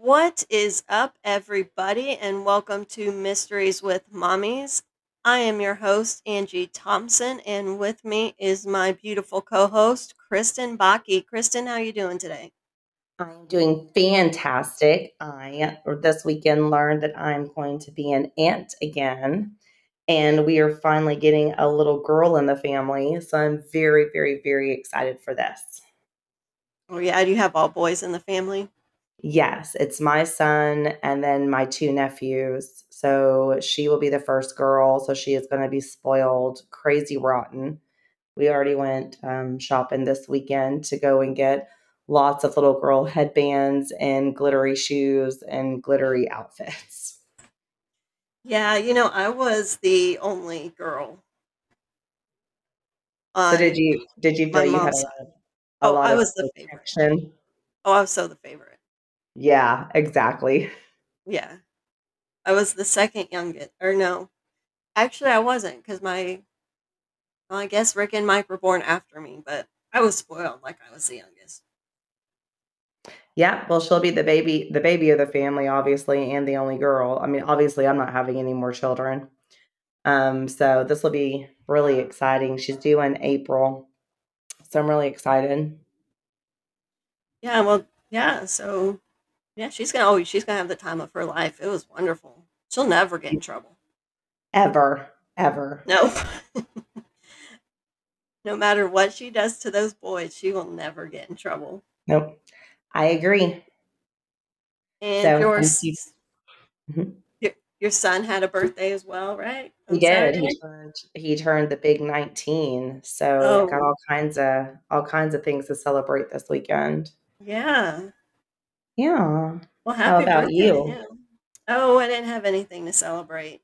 What is up, everybody, and welcome to Mysteries with Mommies. I am your host, Angie Thompson, and with me is my beautiful co-host, Kristen Baki. Kristen, how are you doing today? I'm doing fantastic. I this weekend learned that I'm going to be an aunt again, and we are finally getting a little girl in the family. So I'm very, very, very excited for this. Oh yeah, do you have all boys in the family? Yes, it's my son and then my two nephews. So she will be the first girl. So she is going to be spoiled, crazy rotten. We already went um, shopping this weekend to go and get lots of little girl headbands and glittery shoes and glittery outfits. Yeah, you know, I was the only girl. So did you did you feel you had a lot of, a oh, lot I of was the favorite. Oh, I was so the favorite. Yeah, exactly. Yeah. I was the second youngest. Or no. Actually, I wasn't because my, well, I guess Rick and Mike were born after me, but I was spoiled like I was the youngest. Yeah, well, she'll be the baby, the baby of the family, obviously, and the only girl. I mean, obviously, I'm not having any more children. Um, so this will be really exciting. She's due in April, so I'm really excited. Yeah, well, yeah, so yeah, she's gonna oh, she's gonna have the time of her life. It was wonderful. She'll never get in trouble. Ever, ever. No. no matter what she does to those boys, she will never get in trouble. Nope. I agree. And So, your mm-hmm. your, your son had a birthday as well, right? He did. Saturday? He turned he turned the big 19. So Oh. got all kinds of all kinds of things to celebrate this weekend. Yeah. Yeah. Well, How happy about birthday you? to him. Oh, I didn't have anything to celebrate.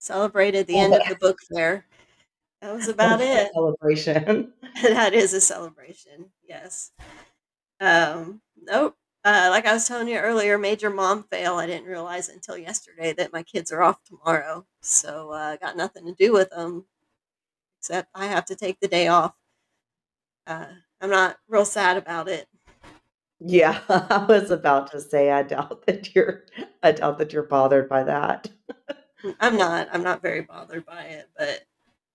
Celebrated the Oh, end of the book fair. That was about it. Celebration. that is a celebration. Yes. Um, nope. Uh, like I was telling you earlier, major mom fail. I didn't realize until yesterday that my kids are off tomorrow, so uh, got nothing to do with them except I have to take the day off. Uh, I'm not real sad about it. Yeah, I was about to say I doubt that you're I doubt that you're bothered by that. I'm not. I'm not very bothered by it, but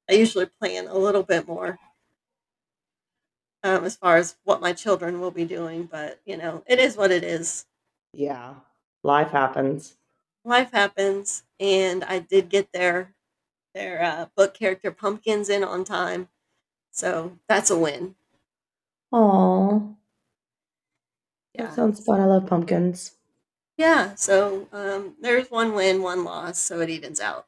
I usually plan a little bit more um, as far as what my children will be doing. But you know, it is what it is. Yeah. Life happens. Life happens, and I did get their their uh, book character pumpkins in on time, so that's a win. Oh, Yeah, that sounds fun. I love pumpkins. yeah. So um, there's one win, one loss, so it evens out.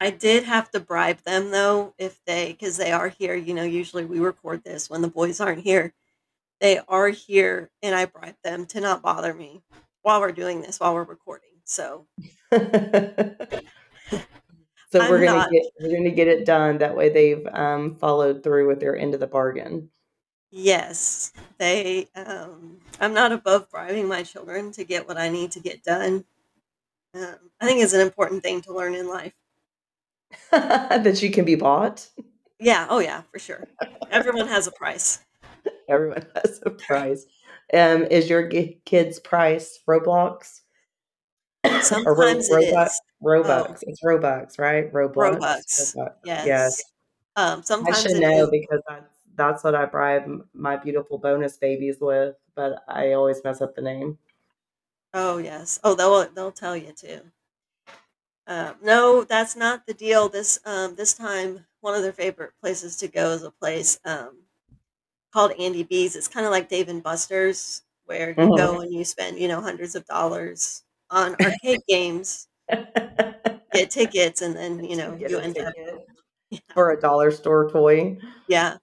I did have to bribe them though, if they, because they are here. You know, usually we record this when the boys aren't here. They are here, and I bribed them to not bother me while we're doing this, while we're recording. So So I'm we're gonna not. get we're gonna get it done. That way they've um, followed through with their end of the bargain. Yes, they. Um, I'm not above bribing my children to get what I need to get done. Um, I think it's an important thing to learn in life. that you can be bought. Yeah. Oh yeah, for sure. Everyone has a price. Everyone has a price. Um, is your gi- kid's price Roblox or Ro- Sometimes it Robux? is. Robux. Oh, It's Robux, right? Roblox. Robux. Robux. Yes. Yes. Um, I should know is. because that's that's what I bribe my beautiful bonus babies with, but I always mess up the name. Oh yes. Oh, they'll they'll tell you too. Um, no, that's not the deal. This um, this time, one of their favorite places to go is a place um, called Andy B's. It's kind of like Dave and Buster's, where you Mhm. go and you spend you know hundreds of dollars on arcade games, get tickets, and then you know you end up yeah for a dollar store toy. yeah.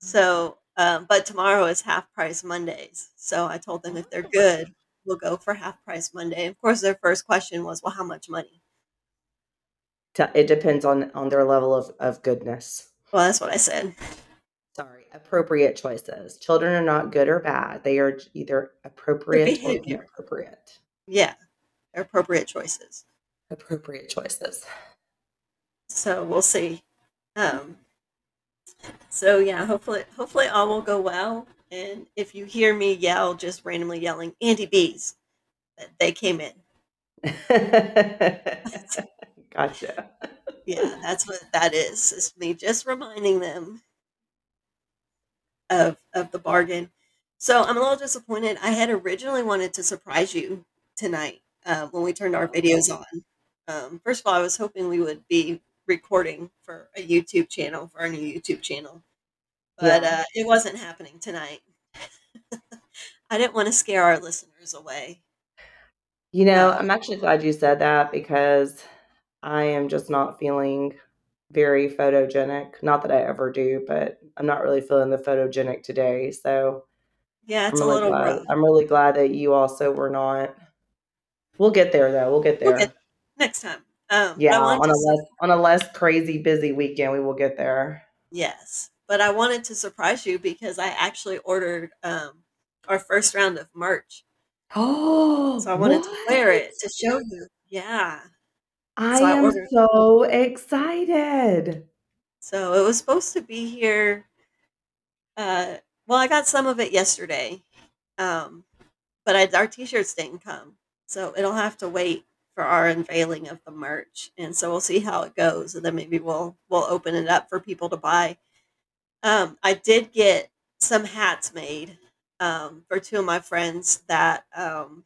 So, um, but tomorrow is half price Mondays. So I told them if they're good, we'll go for half price Monday. Of course, their first question was, "Well, how much money?" It depends on on their level of of goodness. Well, that's what I said. Sorry, appropriate choices. Children are not good or bad. They are either The appropriate or inappropriate. Yeah, they're appropriate choices. Appropriate choices. So we'll see. Um, so yeah, hopefully, hopefully all will go well. And if you hear me yell, just randomly yelling, Andy B's, they came in. gotcha. Yeah, that's what that is. It's me just reminding them of of the bargain. So I'm a little disappointed. I had originally wanted to surprise you tonight uh, when we turned our videos on. Um, first of all, I was hoping we would be recording for a YouTube channel for our new YouTube channel, but Yeah. uh, it wasn't happening tonight. I didn't want to scare our listeners away. You know, I'm actually glad you said that because I am just not feeling very photogenic. Not that I ever do, but I'm not really feeling the photogenic today. So yeah, I'm it's a really little glad. rough. I'm really glad that you also were not. We'll get there though. We'll get We'll there. get next time. Um, Yeah, on a less on a less crazy busy weekend, we will get there. yes, but I wanted to surprise you because I actually ordered um, our first round of merch. Oh, So I wanted to wear it to show you. Yeah. I So am ordered. so excited. So it was supposed to be here. Uh, well, I got some of it yesterday, um, but I, our t-shirts didn't come, so it'll have to wait for our unveiling of the merch. And so we'll see how it goes, and then maybe we'll we'll open it up for people to buy. Um, I did get some hats made um, for two of my friends that, um,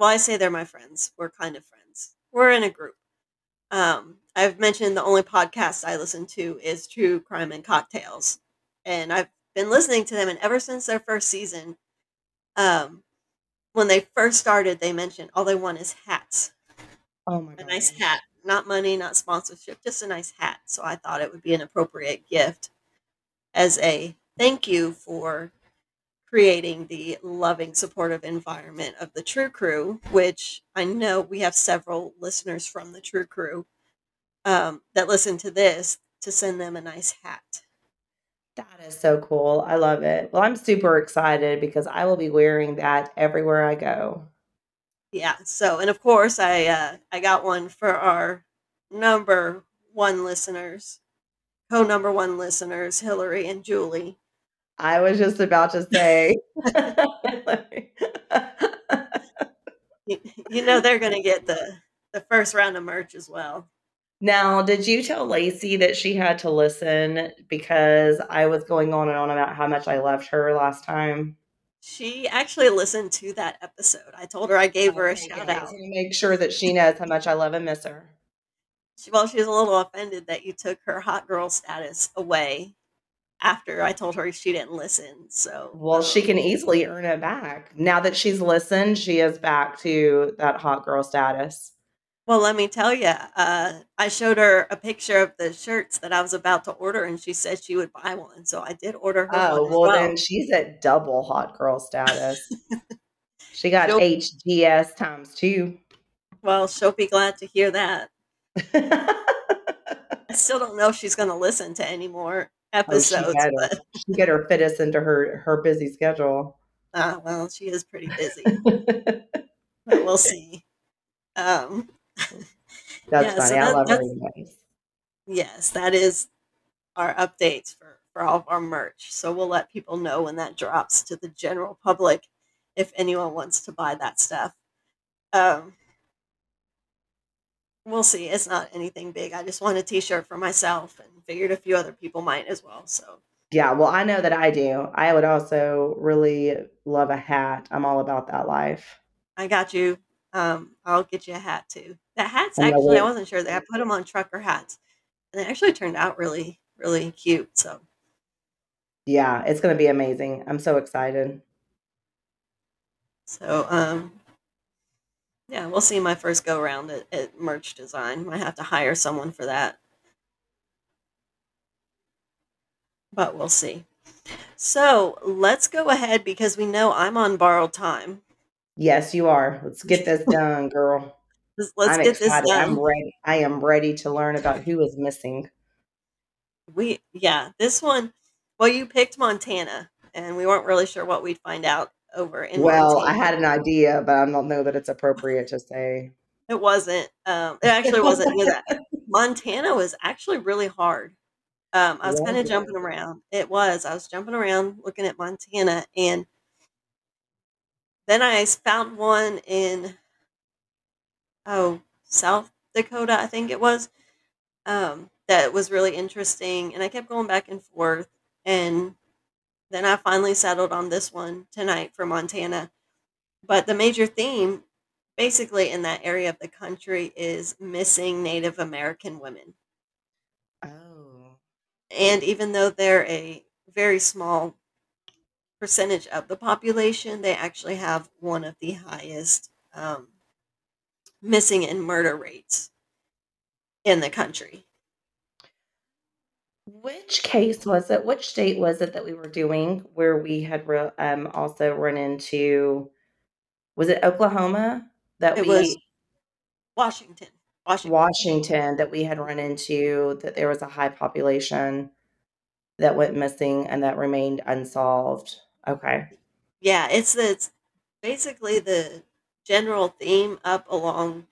well, I say they're my friends. We're kind of friends. We're in a group. Um, I've mentioned the only podcast I listen to is True Crime and Cocktails, and I've been listening to them. And ever since their first season, um, when they first started, they mentioned all they want is hats, Oh my a nice hat, not money, not sponsorship, just a nice hat. So I thought it would be an appropriate gift as a thank you for creating the loving, supportive environment of the True Crew, which I know we have several listeners from the True Crew um, that listen to this to send them a nice hat. That is so cool. I love it. Well, I'm super excited because I will be wearing that everywhere I go. Yeah. So, and of course, I uh, I got one for our number one listeners, co number one listeners, Hillary and Julie. I was just about to say. You, you know they're gonna get the the first round of merch as well. now, did you tell Lacey that she had to listen because I was going on and on about how much I loved her last time? She actually listened to that episode. I told her I gave her a Okay, shout. Out. to make sure that she knows how much I love and miss her. She, well, she was a little offended that you took her hot girl status away after I told her she didn't listen. So, Well, she um, can easily earn it back. Now that she's listened, she is back to that hot girl status. Well, let me tell you, uh, I showed her a picture of the shirts that I was about to order, and she said she would buy one. So I did order her Oh, one as well, well. then she's at double hot girl status. She got She'll, HGS times two. well, she'll be glad to hear that. I still don't know if she's going to listen to any more oh, she episodes, better. but She better fit us into her her busy schedule. uh, well, she is pretty busy. But we'll see. Um, That's yeah, so funny. I love anyways. yes, that is our updates for for all of our merch. So we'll let people know when that drops to the general public if anyone wants to buy that stuff. Um, we'll see. It's not anything big. I just want a T-shirt for myself, and figured a few other people might as well. So Yeah, well, I know that I do. I would also really love a hat. I'm all about that life. I got you. Um, I'll get you a hat too. That hat's I'm actually I wasn't sure that I put them on trucker hats, and they actually turned out really really cute. So Yeah, it's gonna be amazing. I'm so excited. so um, yeah, we'll see my first go around at, at merch design. Might have to hire someone for that, but we'll see. So let's go ahead because we know I'm on borrowed time. Yes, you are. Let's get this done, girl. Let's, let's I'm get this excited. I'm done. ready. I am ready to learn about who is missing. We yeah, this one. Well, you picked Montana, and we weren't really sure what we'd find out over in Well, I had an idea, but I don't know that it's appropriate to say. It wasn't. Um, it actually wasn't. Montana was actually really hard. Um, I was Was kind of jumping around. It was. I was jumping around looking at Montana, and then I found one in oh South Dakota, I think it was. Um, that was really interesting, and I kept going back and forth, and then I finally settled on this one tonight for Montana. But the major theme, basically in that area of the country, is missing Native American women. Oh. And even though they're a very small percentage of the population, they actually have one of the highest um, missing and murder rates in the country. Which case was it? Which state was it that we were doing where we had re- um, also run into? Was it Oklahoma that It was Washington. Washington. Washington that we had run into that there was a high population that went missing and that remained unsolved. Okay. Yeah, it's it's basically the general theme up along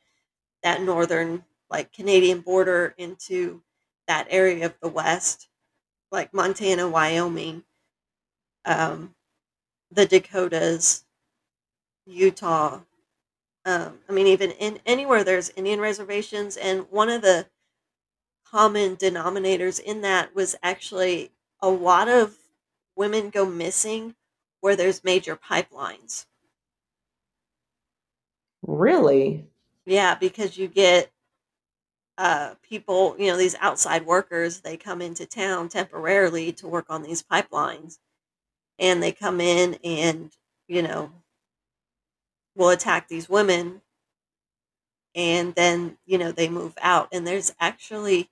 that northern like Canadian border into that area of the west, like Montana, Wyoming, um, the Dakotas, Utah. Um, I mean, even in anywhere there's Indian reservations, and one of the common denominators in that was actually a lot of women go missing where there's major pipelines. Really? Yeah, because you get uh, people, you know, these outside workers, they come into town temporarily to work on these pipelines. And they come in and, you know, will attack these women. And then, you know, they move out. And there's actually,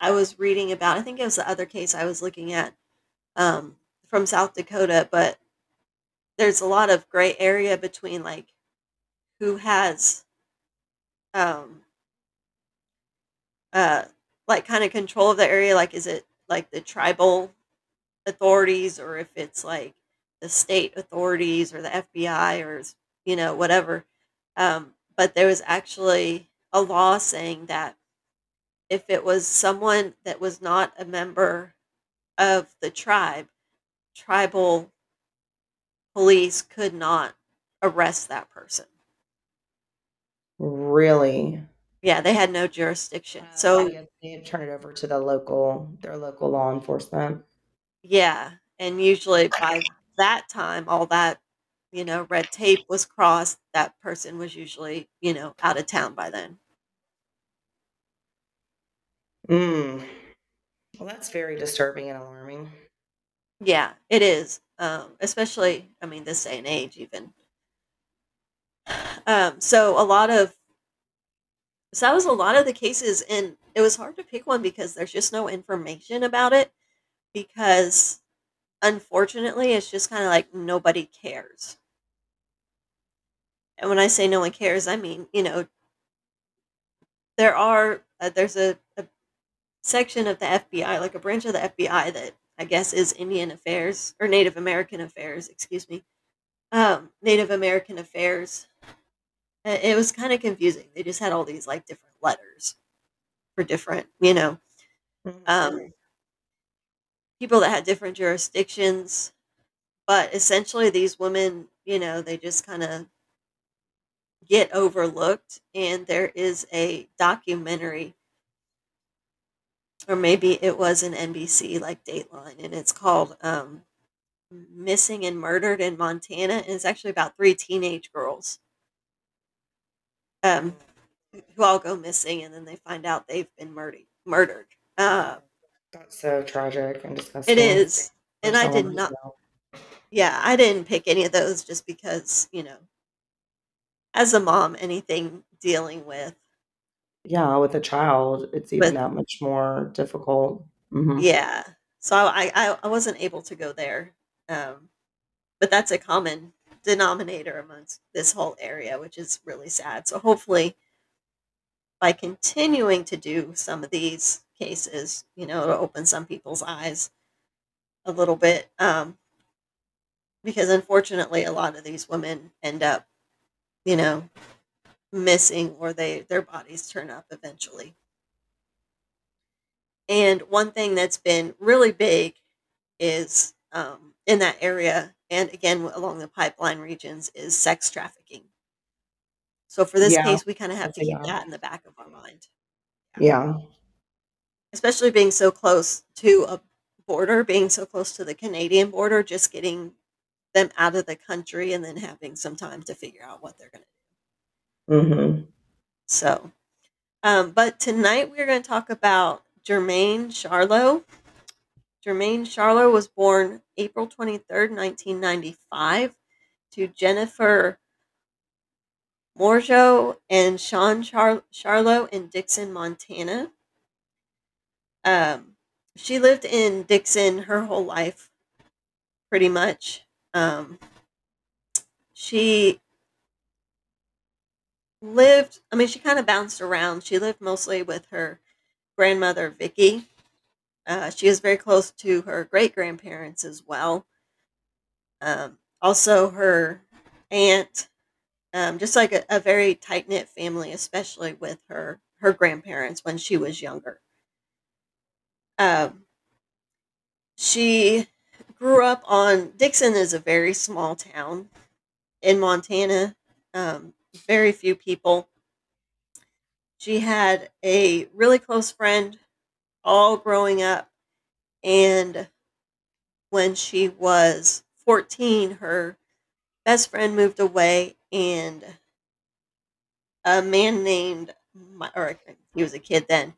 I was reading about, I think it was the other case I was looking at um, from South Dakota, but there's a lot of gray area between like who has um, uh, like kind of control of the area. Like, is it like the tribal authorities or if it's like the state authorities or the FBI or you know whatever. Um, but there was actually a law saying that if it was someone that was not a member of the tribe, tribal police could not arrest that person. Really? Yeah, they had no jurisdiction. Uh, So they had turned it over to the local, their local law enforcement. Yeah, and usually by that time, all that, you know, red tape was crossed. That person was usually, you know, out of town by then. Mm. Well, that's very disturbing and alarming. Yeah, it is. Um, especially, I mean, this day and age, even. Um, so a lot of, so that was a lot of the cases, and it was hard to pick one because there's just no information about it. Because unfortunately, it's just kind of like nobody cares. And when I say no one cares, I mean, you know, there are uh, there's a, a section of the FBI, like a branch of the FBI that I guess is Indian Affairs or Native American Affairs, excuse me. Um, Native American Affairs. It was kind of confusing. They just had all these like different letters for different, you know, um, people that had different jurisdictions. But essentially, these women, you know, they just kind of get overlooked. And there is a documentary or maybe it was an NBC like Dateline, and it's called um, "Missing and Murdered in Montana," and it's actually about three teenage girls um, who all go missing, and then they find out they've been murdered. Murdered. Uh, That's so tragic and disgusting. it is, and I did not. Yeah, I didn't pick any of those just because you know, as a mom, anything dealing with Yeah, with a child, it's even that much more difficult. hmm yeah. So I I, I wasn't able to go there, um, but that's a common denominator amongst this whole area, which is really sad. So hopefully, by continuing to do some of these cases, you know, it'll open some people's eyes a little bit. Um, because unfortunately, a lot of these women end up, you know, missing or they their bodies turn up eventually. And one thing that's been really big is um, in that area, and again along the pipeline regions, is sex trafficking. So for this Yeah. case, we kind of have to keep are. that in the back of our mind, Yeah. especially being so close to a border, being so close to the Canadian border, just getting them out of the country and then having some time to figure out what they're going to do. hmm So, um, but tonight we're going to talk about Jermain Charlo. Jermain Charlo was born April 23rd, 1995, to Jennifer Morjo and Sean Char- Charlo in Dixon, Montana. Um, she lived in Dixon her whole life, pretty much. Um, she lived, I mean, she kind of bounced around. She lived mostly with her grandmother, Vicky. Uh, she is very close to her great grandparents as well. Um, also, her aunt, um, just like a, a very tight knit family, especially with her her grandparents when she was younger. Um, she grew up on Dixon is a very small town in Montana. Um, very few people. She had a really close friend all growing up, and when she was 14, her best friend moved away, and a man named, or he was a kid then,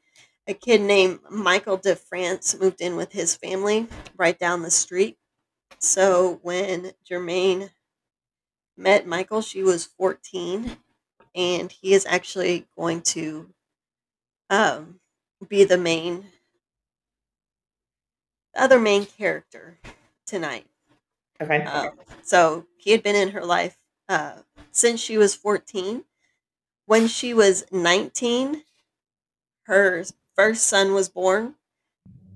a kid named Michael DeFrance moved in with his family right down the street. So when Jermain met Michael, she was 14, and he is actually going to um, be the main, the other main character tonight. Okay. Um, so he had been in her life uh, since she was 14. When she was 19, her first son was born.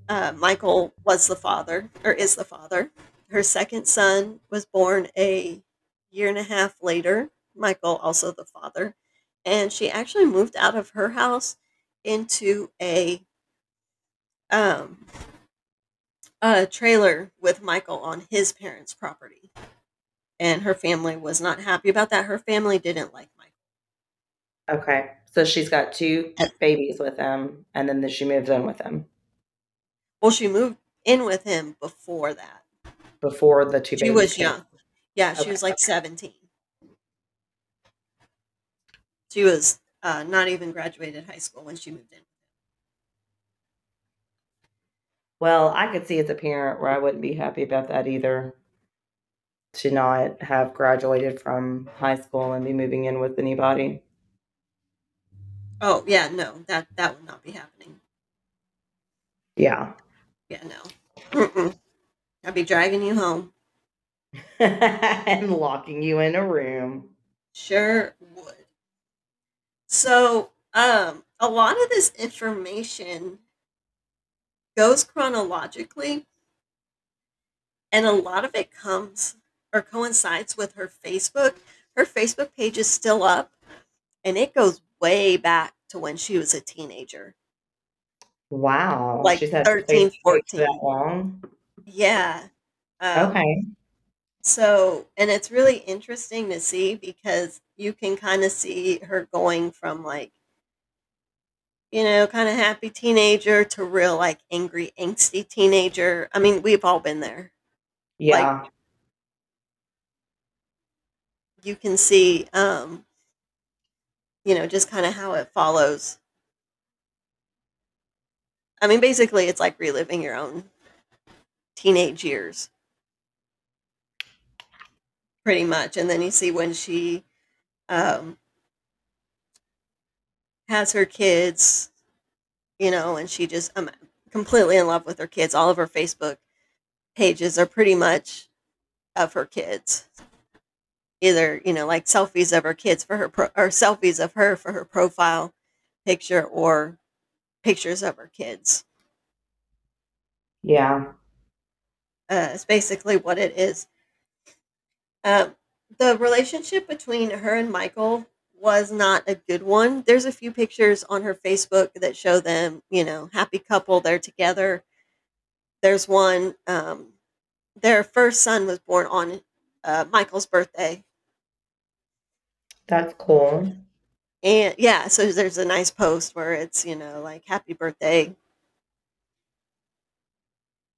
Uh, Michael was the father, or is the father. Her second son was born a year and a half later. Michael, also the father. And she actually moved out of her house into a um, a trailer with Michael on his parents' property. And her family was not happy about that. Her family didn't like Michael. Okay. So she's got two babies with him, and then she moves in with him Well, she moved in with him before that. before the two She babies. was came. young. Yeah, she Okay, was like 17. She was uh, not even graduated high school when she moved in. Well, I could see as a parent where I wouldn't be happy about that either. To not have graduated from high school and be moving in with anybody. Oh, yeah, no, that, that would not be happening. Yeah. Yeah, no. Mm-mm. I'd be dragging you home. and locking you in a room. Sure would. So, um, a lot of this information goes chronologically, and a lot of it comes or coincides with her Facebook. Her Facebook page is still up, and it goes way back to when she was a teenager. Wow. Like She's 13, 14. that long. Yeah. Um, Okay. So, and it's really interesting to see because you can kind of see her going from like, you know, kind of happy teenager to real like angry, angsty teenager. I mean, we've all been there. Yeah. You can see, um, you know, just kind of how it follows. I mean, basically, it's like reliving your own teenage years. Pretty much. And then you see when she um, has her kids, you know, and she just um, completely in love with her kids. All of her Facebook pages are pretty much of her kids. Either, you know, like selfies of her kids for her, pro- or selfies of her for her profile picture, or pictures of her kids. yeah. Uh, it's basically what it is. Um, the relationship between her and Michael was not a good one. There's a few pictures on her Facebook that show them, you know, happy couple, they're together. There's one, um, their first son was born on uh, Michael's birthday. That's cool. And yeah, so there's a nice post where it's, you know, like happy birthday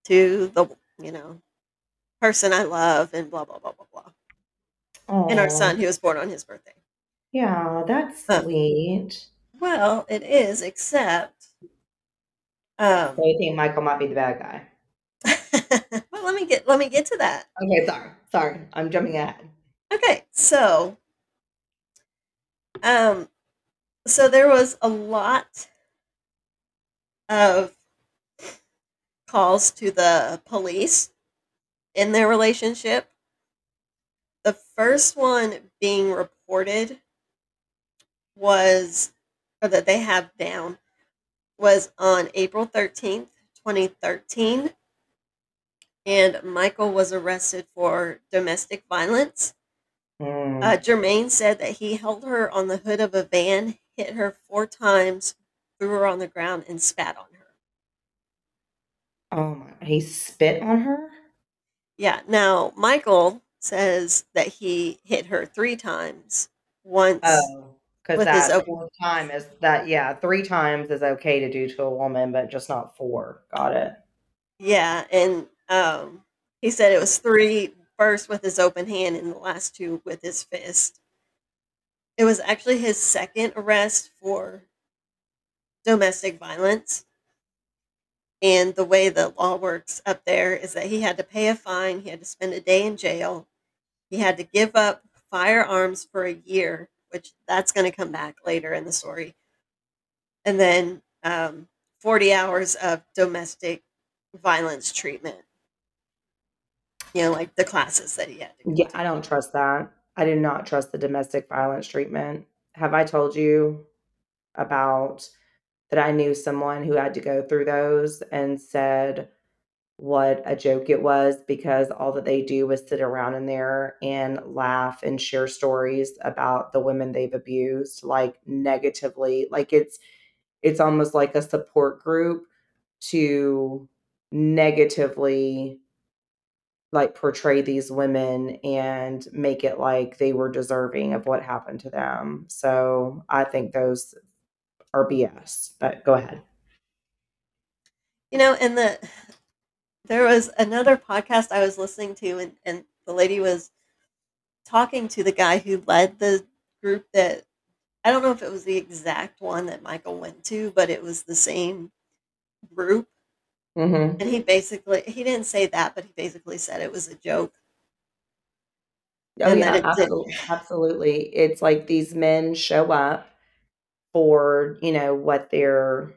to the, you know, person I love and blah, blah, blah, blah, blah. And our son, who was born on his birthday. Yeah, that's Huh. sweet. Well, it is, except, um, So you think Michael might be the bad guy? well, let me get let me get to that. Okay, sorry. Sorry. I'm jumping ahead. Okay, so, um, so there was a lot of calls to the police in their relationship. The first one being reported was, or that they have down, was on April 13th, 2013. And Michael was arrested for domestic violence. Mm. Uh, Jermain said that he held her on the hood of a van, hit her four times, threw her on the ground, and spat on her. oh my. He spit on her? Yeah. Now, Michael says that he hit her three times. Once, Oh, because that open- time is that yeah, three times is okay to do to a woman, but just not four. Got it. yeah, and um, he said it was three first with his open hand, and the last two with his fist. It was actually his second arrest for domestic violence. And the way the law works up there is that he had to pay a fine, he had to spend a day in jail, he had to give up firearms for a year, which that's going to come back later in the story. And then um, 40 hours of domestic violence treatment. You know, like the classes that he had to Yeah, to. I don't trust that. I do not trust the domestic violence treatment. Have I told you about that I knew someone who had to go through those and said what a joke it was because all that they do is sit around in there and laugh and share stories about the women they've abused like negatively like it's it's almost like a support group to negatively like portray these women and make it like they were deserving of what happened to them. So I think those are BS. But go ahead. You know, and the there was another podcast I was listening to, and, and the lady was talking to the guy who led the group that I don't know if it was the exact one that Michael went to, but it was the same group. Mm-hmm. And he basically he didn't say that, but he basically said it was a joke. Oh And yeah, it absolutely, absolutely. It's like these men show up for you know what they're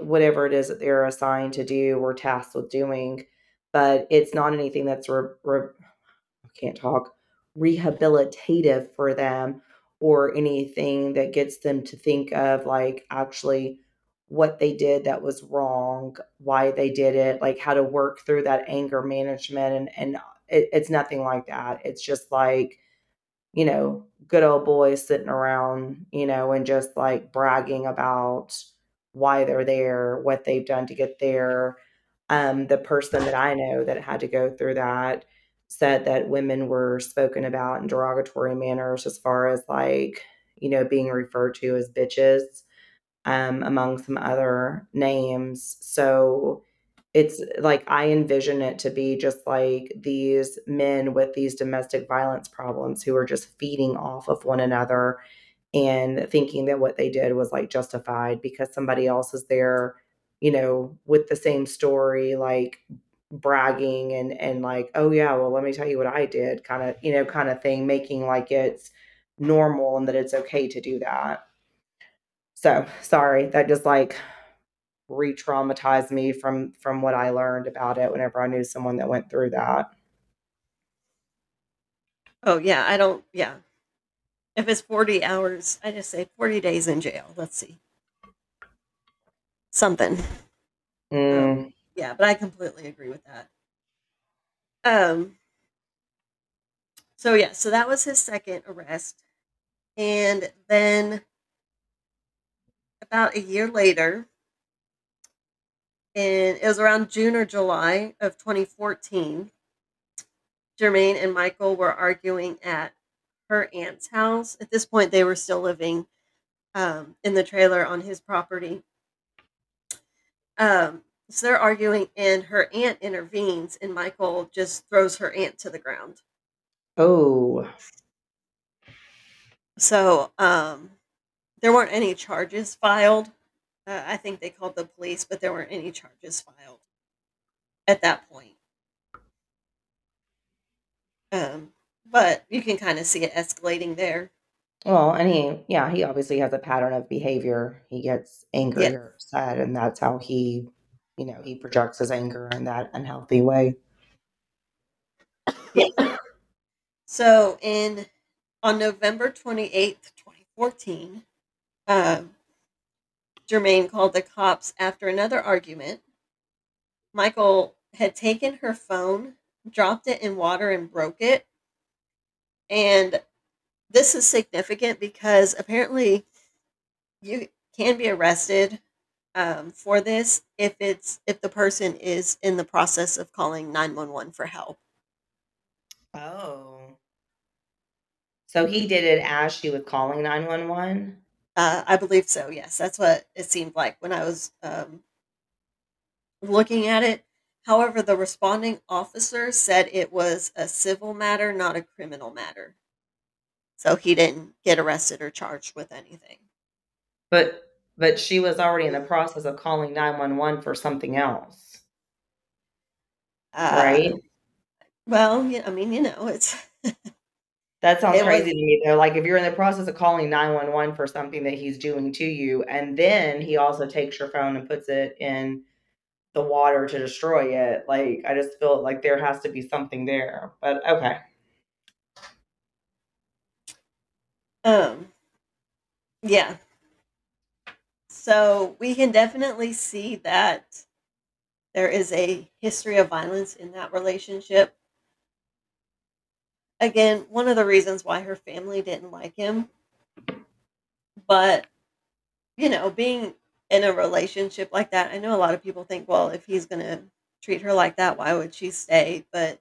whatever it is that they're assigned to do or tasked with doing, but it's not anything that's re- re- I can't talk rehabilitative for them or anything that gets them to think of like actually what they did that was wrong, why they did it, like how to work through that anger management and and it, it's nothing like that. It's just like, you know, good old boys sitting around, you know, and just like bragging about why they're there, what they've done to get there. Um, the person that I know that had to go through that said that women were spoken about in derogatory manners as far as like, you know, being referred to as bitches, um, among some other names. So it's like I envision it to be just like these men with these domestic violence problems who are just feeding off of one another and thinking that what they did was like justified because somebody else is there, you know, with the same story, like bragging and and like, oh yeah, well let me tell you what I did, kind of, you know, kind of thing, making like it's normal and that it's okay to do that. So sorry, that just like re-traumatized me from from what I learned about it whenever I knew someone that went through that. Oh yeah, I don't yeah. If it's 40 hours, I just say 40 days in jail. Let's see. Something. Mm, Yeah, but I completely agree with that. Um so yeah, so that was his second arrest. And then about a year later, and it was around June or July of 2014, Jermain and Michael were arguing at her aunt's house. At this point, they were still living um, in the trailer on his property. Um, so they're arguing, and her aunt intervenes, and Michael just throws her aunt to the ground. Oh. So um, there weren't any charges filed. Uh, I think they called the police, but there weren't any charges filed at that point. Um, but you can kind of see it escalating there. Well, and he, yeah, he obviously has a pattern of behavior. He gets angry Yeah. or sad, and that's how he, you know, he projects his anger in that unhealthy way. So in on November 28th, 2014, um, Jermain called the cops after another argument. Michael had taken her phone, dropped it in water, and broke it. And this is significant because apparently you can be arrested um, for this if it's if the person is in the process of calling 911 for help. Oh. So he did it as she was calling 911? Uh, I believe so. Yes, that's what it seemed like when I was um, looking at it. However, the responding officer said it was a civil matter, not a criminal matter. So he didn't get arrested or charged with anything. But but she was already in the process of calling 911 for something else, Uh, right? Well, yeah, I mean, you know, it's That sounds it was crazy to me though. Like if you're in the process of calling 911 for something that he's doing to you, and then he also takes your phone and puts it in the water to destroy it. Like I just feel like there has to be something there. But okay. um yeah. So we can definitely see that there is a history of violence in that relationship. Again, one of the reasons why her family didn't like him, but you know, being in a relationship like that, I know a lot of people think, well, if he's going to treat her like that, why would she stay? But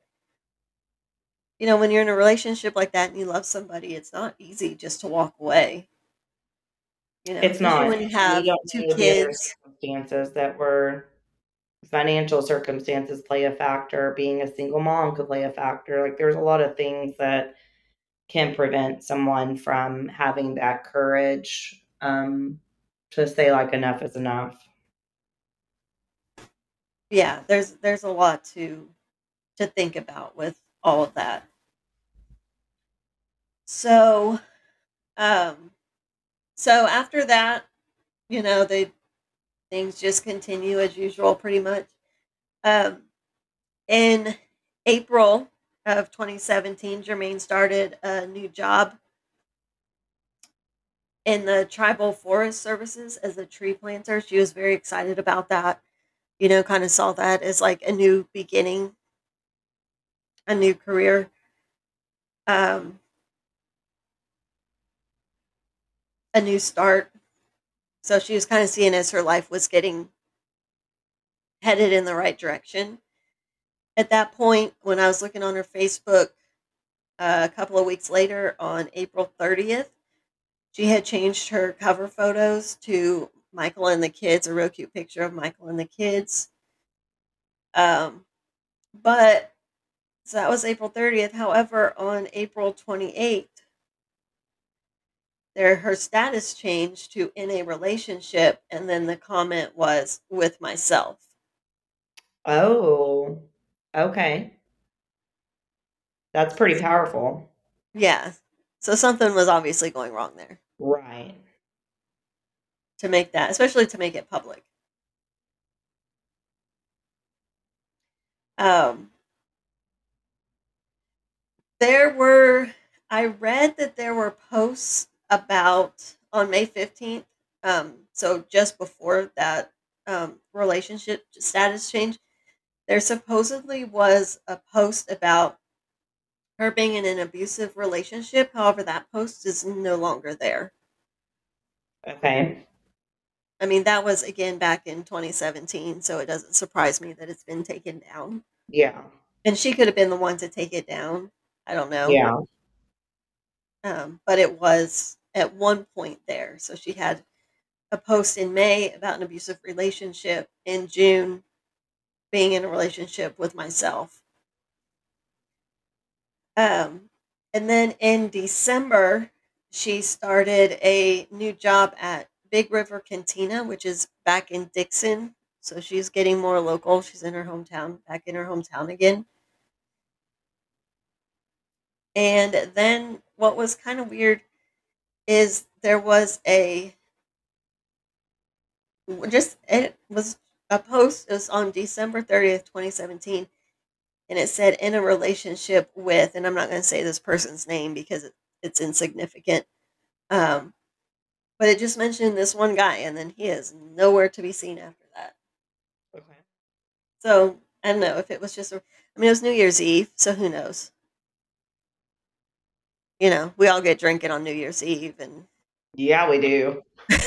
you know, when you're in a relationship like that and you love somebody, it's not easy just to walk away. You know, It's not. when you have two know the other kids. circumstances that were financial circumstances play a factor. Being a single mom could play a factor. Like there's a lot of things that can prevent someone from having that courage um, to say like enough is enough. Yeah, there's there's a lot to to think about with all of that. So, um, so after that, you know, they things just continue as usual, pretty much. Um, in April of 2017, Jermain started a new job in the tribal forest services as a tree planter. She was very excited about that. You know, kind of saw that as like a new beginning, a new career. Um, a new start. So she was kind of seeing as her life was getting headed in the right direction. At that point, when I was looking on her Facebook uh, a couple of weeks later on April 30th, she had changed her cover photos to Michael and the kids, a real cute picture of Michael and the kids. Um, but so that was April 30th. However, on April 28th, there her status changed to in a relationship, and then the comment was with myself. Oh, okay. That's pretty powerful. Yeah. So something was obviously going wrong there Right. to make that, especially to make it public. Um, there were, I read that there were posts about on May 15th, um, so just before that um, relationship status change, there supposedly was a post about her being in an abusive relationship. However, that post is no longer there. Okay. I mean, that was again back in 2017, so it doesn't surprise me that it's been taken down. Yeah. And she could have been the one to take it down. I don't know. Yeah. Um, but it was at one point there. So she had a post in May about an abusive relationship, in June, being in a relationship with myself. Um, and then in December, she started a new job at Big River Cantina, which is back in Dixon. So she's getting more local. She's in her hometown, back in her hometown again. And then what was kind of weird is there was a just it was a post it was on December 30th, 2017 and it said in a relationship with and I'm not going to say this person's name because it, it's insignificant um but it just mentioned this one guy and then he is nowhere to be seen after that Okay. so I don't know if it was just a, I mean it was New Year's Eve so who knows you know we all get drinking on New Year's Eve and Yeah, we do. and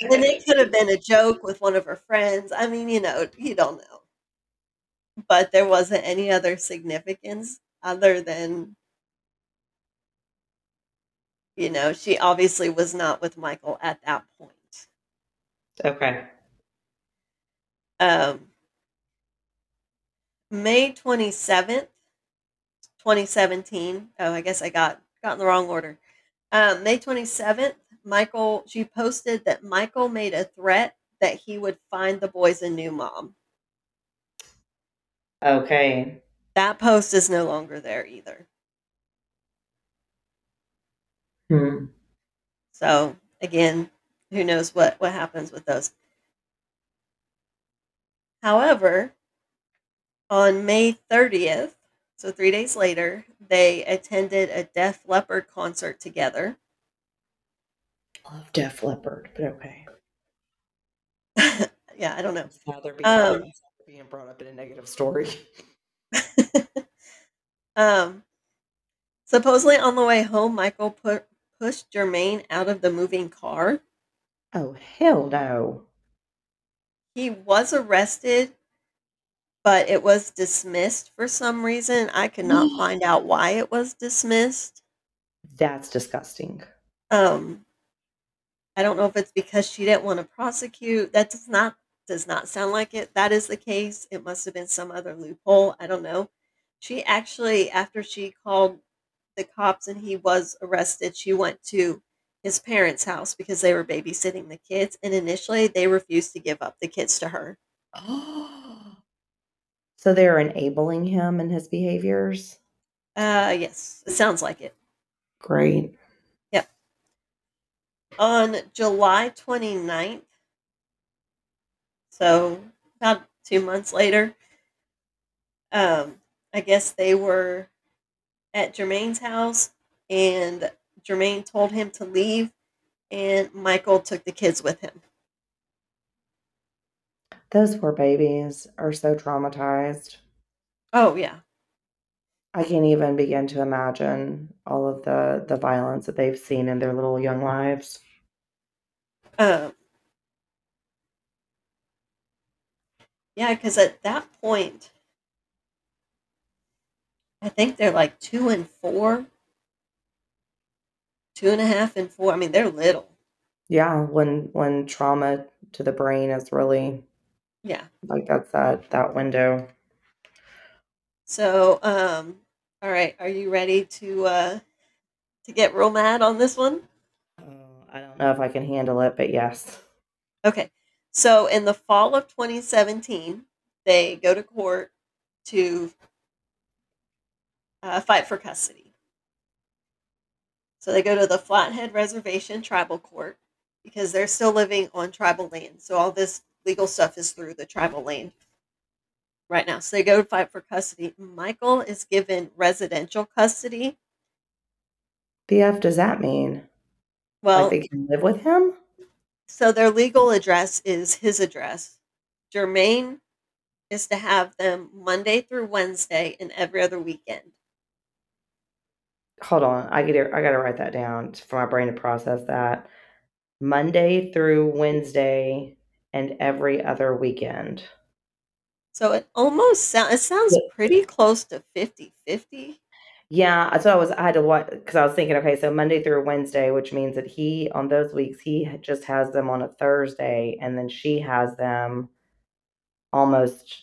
it could have been a joke with one of her friends. I mean, you know, you don't know. But there wasn't any other significance other than, you know, she obviously was not with Michael at that point. okay. Um, May 27th, 2017. Oh, I guess I got got in the wrong order. Um, May 27th, Michael, she posted that Michael made a threat that he would find the boys a new mom. Okay. That post is no longer there either. Hmm. So again, who knows what what happens with those. However, on May 30th, so 3 days later, they attended a Def Leppard concert together. Love Def Leppard, but okay. yeah, I don't know. Now they're Um, being brought up in a negative story. um, supposedly on the way home, Michael put pushed Jermain out of the moving car. Oh hell no. He was arrested, but it was dismissed for some reason. I could not find out why it was dismissed. That's disgusting. Um, I don't know if it's because she didn't want to prosecute. That does not does not sound like it. That is the case. It must have been some other loophole. I don't know. She actually, after she called the cops and he was arrested, she went to his parents' house because they were babysitting the kids. And initially, they refused to give up the kids to her. Oh. so they're enabling him in his behaviors. Uh, yes, it sounds like it. Great. Yep. On July 29th, so about two months later, um, I guess they were at Jermain's house and Jermain told him to leave and Michael took the kids with him. Those poor babies are so traumatized. Oh yeah. I can't even begin to imagine all of the the violence that they've seen in their little young lives. Um, yeah, because at that point, I think they're like two and four, two and a half and four. I mean, they're little. Yeah, when when trauma to the brain is really Yeah. like that's that that window. So, um, all right, are you ready to uh to get real mad on this one? Oh, I don't know if I can handle it, but yes. Okay. So, in the fall of 2017, they go to court to uh, fight for custody. So, they go to the Flathead Reservation Tribal Court because they're still living on tribal land. So, all this legal stuff is through the tribal land right now. So, they go to fight for custody. Michael is given residential custody. The F does that mean? Well, like they can live with him? So their legal address is his address. Jermain is to have them Monday through Wednesday and every other weekend. Hold on, I get. I gotta write that down for my brain to process that. Monday through Wednesday and every other weekend. So it almost sounds it sounds pretty close to 50-50. Yeah, so I was. I had to what because I was thinking, okay, so Monday through Wednesday, which means that he on those weeks he just has them on a Thursday, and then she has them almost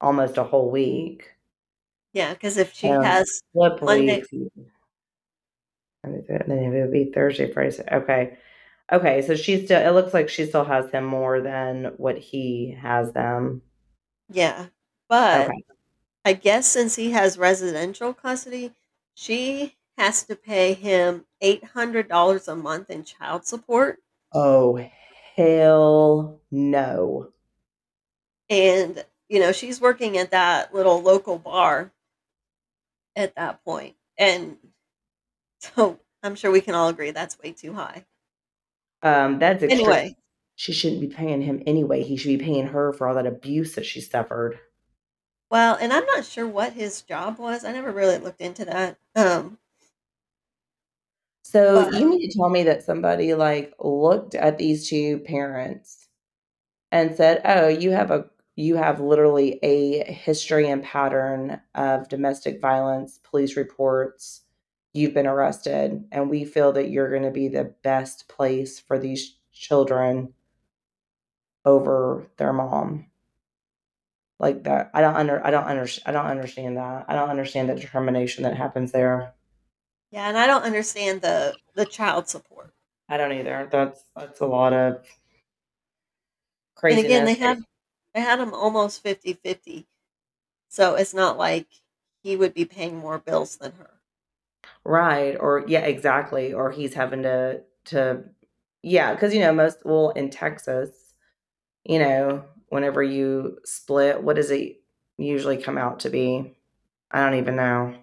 almost a whole week. Yeah, because if she um, has flip Monday, then it would be Thursday, Friday. Okay, okay, so she still. It looks like she still has them more than what he has them. Yeah, but okay. I guess since he has residential custody, she has to pay him $800 a month in child support. Oh, hell no. And, you know, she's working at that little local bar at that point. And so I'm sure we can all agree that's way too high. Um, that's extreme. anyway. She shouldn't be paying him anyway. He should be paying her for all that abuse that she suffered. Well, and I'm not sure what his job was. I never really looked into that. Um, so but, you mean to tell me that somebody like looked at these two parents and said, "Oh, you have a you have literally a history and pattern of domestic violence, police reports, you've been arrested, and we feel that you're going to be the best place for these children over their mom." Like that. I don't under I don't under I don't understand that. I don't understand the determination that happens there. Yeah, and I don't understand the the child support. I don't either. That's that's a lot of crazy. And again, they had they had him almost 50-50. So it's not like he would be paying more bills than her. Right. Or yeah, exactly. Or he's having to to yeah, because you know, most well in Texas, you know, whenever you split, what does it usually come out to be? I don't even know.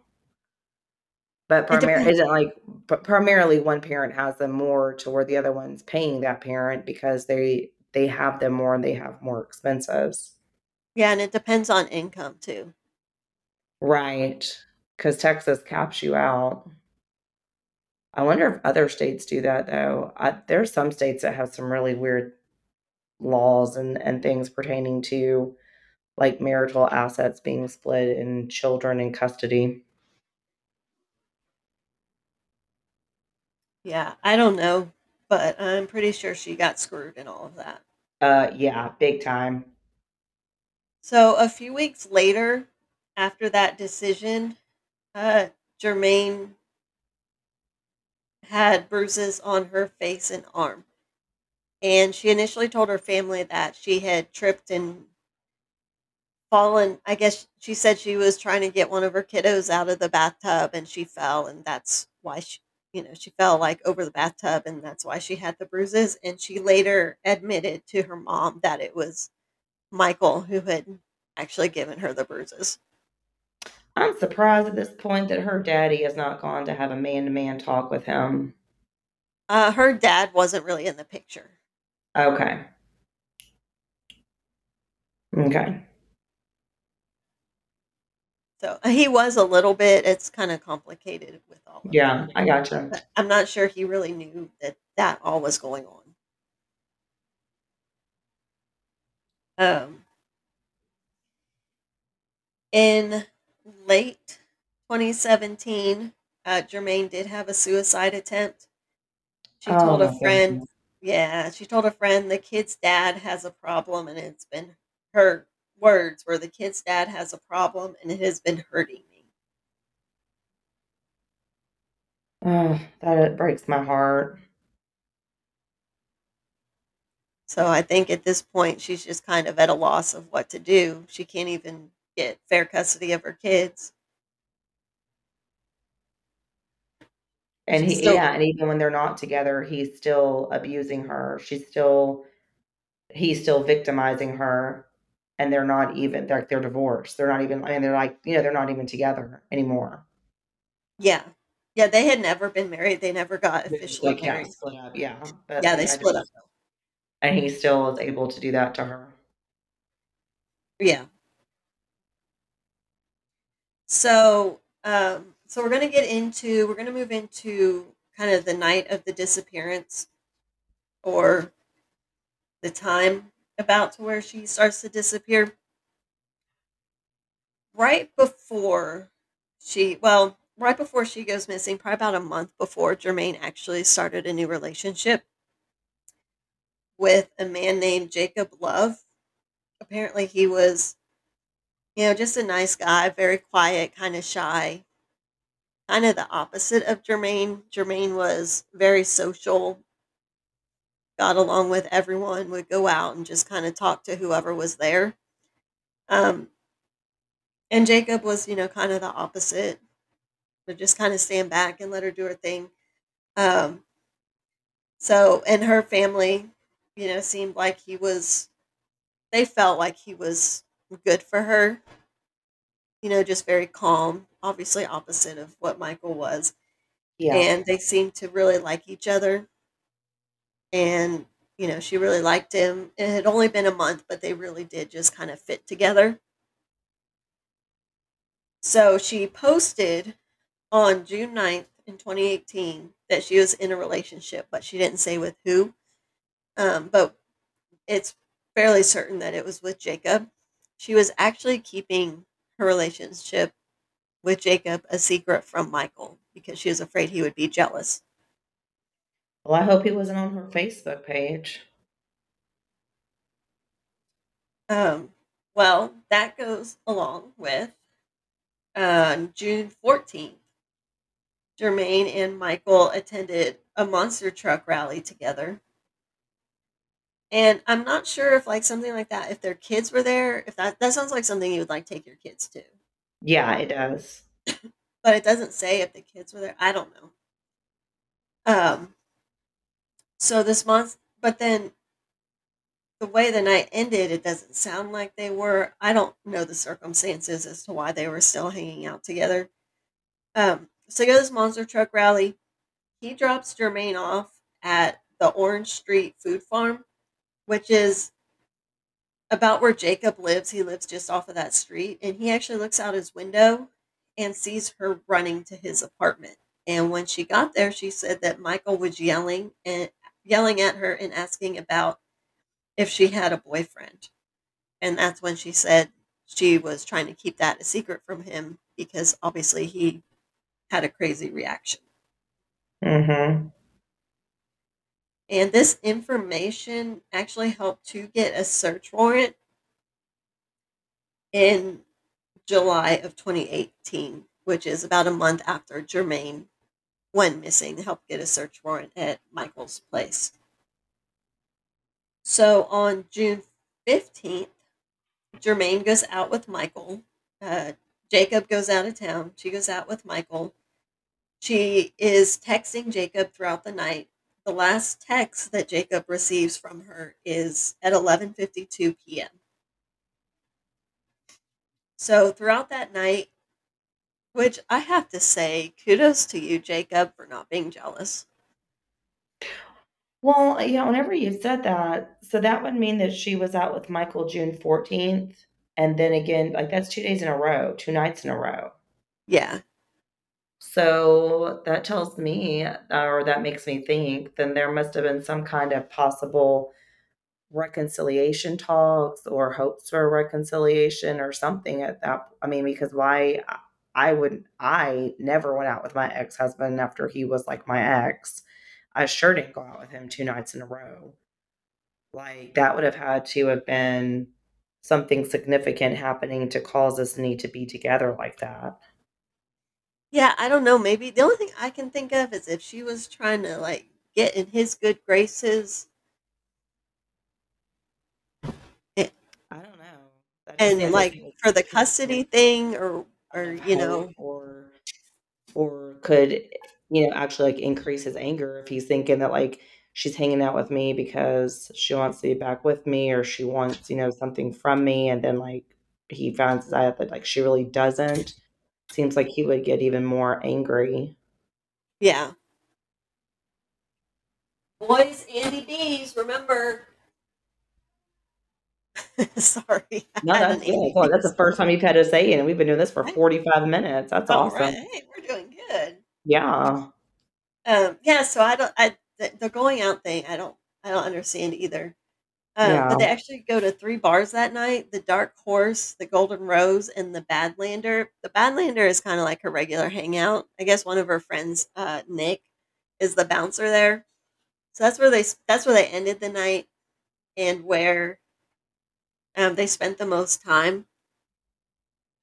But primarily, isn't like primarily one parent has them more to where the other one's paying that parent because they they have them more and they have more expenses. Yeah, and it depends on income too. Right. Because Texas caps you out. I wonder if other states do that though. I, there are some states that have some really weird laws and, and things pertaining to like marital assets being split and children in custody. Yeah, I don't know, but I'm pretty sure she got screwed in all of that. Uh yeah, big time. So a few weeks later, after that decision, uh Jermain had bruises on her face and arm. And she initially told her family that she had tripped and fallen. I guess she said she was trying to get one of her kiddos out of the bathtub and she fell, and that's why she, you know, she fell like over the bathtub, and that's why she had the bruises. And she later admitted to her mom that it was Michael who had actually given her the bruises. I'm surprised at this point that her daddy has not gone to have a man to man talk with him. Uh, her dad wasn't really in the picture. Okay. Okay. So uh, he was a little bit. It's kind of complicated with all. Of yeah, that. I gotcha. But I'm not sure he really knew that that all was going on. Um, in late 2017, uh, Jermain did have a suicide attempt. She oh, told a friend. Yeah, she told a friend the kid's dad has a problem, and it's been her words were the kid's dad has a problem, and it has been hurting me. Oh, that it breaks my heart. So I think at this point she's just kind of at a loss of what to do. She can't even get fair custody of her kids. And he, still, yeah, and even when they're not together, he's still abusing her. She's still, he's still victimizing her, and they're not even they're they're divorced. They're not even, I mean, they're like, you know, they're not even together anymore. Yeah, yeah, they had never been married. They never got officially like, married. Yeah, split up. Yeah, but yeah, they split just, up. And he still is able to do that to her. Yeah, So, um, so we're going to get into, we're going to move into kind of the night of the disappearance or the time about to where she starts to disappear. Right before she, well, right before she goes missing, probably about a month before Jermain actually started a new relationship with a man named Jacob Love. Apparently, he was, you know, just a nice guy, very quiet, kind of shy, kind of the opposite of Jermain. Jermain was very social, got along with everyone, would go out and just kind of talk to whoever was there. Um, and Jacob was, you know, kind of the opposite, would just kind of stand back and let her do her thing. Um, so, and her family, you know, seemed like he was, they felt like he was good for her, you know, just very calm, obviously opposite of what Michael was. Yeah. And they seemed to really like each other. And, you know, she really liked him. It had only been a month, but they really did just kind of fit together. So she posted on June 9th in 2018 that she was in a relationship, but she didn't say with who. Um, but it's fairly certain that it was with Jacob. She was actually keeping her relationship with Jacob a secret from Michael because she was afraid he would be jealous. Well, I hope he wasn't on her Facebook page. Um, well, that goes along with uh, June 14th. Jermain and Michael attended a monster truck rally together. And I'm not sure if like something like that, if their kids were there, if that that sounds like something you would like take your kids to. Yeah, it does. But it doesn't say if the kids were there. I don't know. Um so this month but then the way the night ended, it doesn't sound like they were. I don't know the circumstances as to why they were still hanging out together. Um, so go this monster truck rally. He drops Jermain off at the Orange Street Food Farm, which is about where Jacob lives. He lives just off of that street, and he actually looks out his window and sees her running to his apartment. And when she got there, she said that Michael was yelling and yelling at her and asking about if she had a boyfriend. And that's when she said she was trying to keep that a secret from him because obviously he had a crazy reaction. Mm-hmm. And this information actually helped to get a search warrant in July of 2018, which is about a month after Jermain went missing, helped get a search warrant at Michael's place. So on June 15th, Jermain goes out with Michael. Uh, Jacob goes out of town. She goes out with Michael. She is texting Jacob throughout the night. The last text that Jacob receives from her is at 11:52 p.m. So throughout that night, which I have to say, kudos to you, Jacob, for not being jealous. Well, yeah, whenever you said that, so that would mean that she was out with Michael June 14th. And then again, like that's two days in a row, two nights in a row. Yeah. So that tells me, or that makes me think, then there must have been some kind of possible reconciliation talks or hopes for reconciliation or something at that. I mean, because why I would, I never went out with my ex husband after he was like my ex. I sure didn't go out with him two nights in a row. Like that would have had to have been something significant happening to cause us need to be together like that. Yeah, I don't know. Maybe the only thing I can think of is if she was trying to like get in his good graces. Eh, I don't know. And like for the custody thing or or you know or or could you know actually like increase his anger if he's thinking that like she's hanging out with me because she wants to be back with me or she wants you know something from me and then like he finds out that like she really doesn't seems like he would get even more angry yeah boys Andy B's remember Sorry. No, that's. Well, that's the first time you've had to say it, and we've been doing this for 45 minutes. That's All awesome. right. Hey, we're doing good. Yeah. Um, yeah, so I don't I the, the going out thing, I don't I don't understand either. Um, Yeah. but they actually go to three bars that night: the Dark Horse, the Golden Rose, and the Badlander. The Badlander is kind of like her regular hangout. I guess one of her friends, uh, Nick, is the bouncer there. So that's where they that's where they ended the night, and where um, they spent the most time.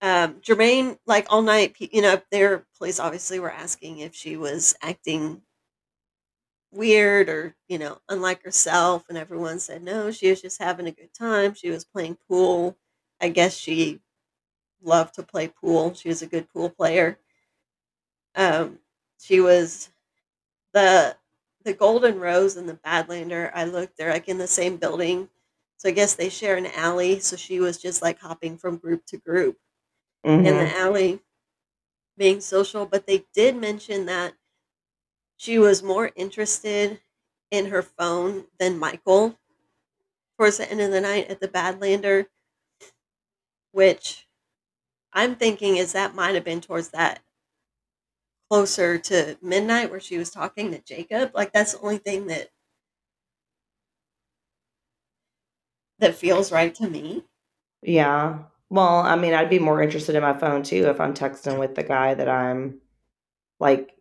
Um, Jermain, like all night, pe- you know, their police obviously were asking if she was acting weird or you know unlike herself and everyone said no she was just having a good time she was playing pool. I guess she loved to play pool she was a good pool player. Um she was the the golden rose and the badlander i looked they're like in the same building. So i guess they share an alley so she was just like hopping from group to group. In hmm the alley being social but they did mention that she was more interested in her phone than Michael towards the end of the night at the Badlander, which I'm thinking is that might have been towards that closer to midnight where she was talking to Jacob. Like that's the only thing that that feels right to me. Yeah. Well, I mean, I'd be more interested in my phone too if I'm texting with the guy that I'm like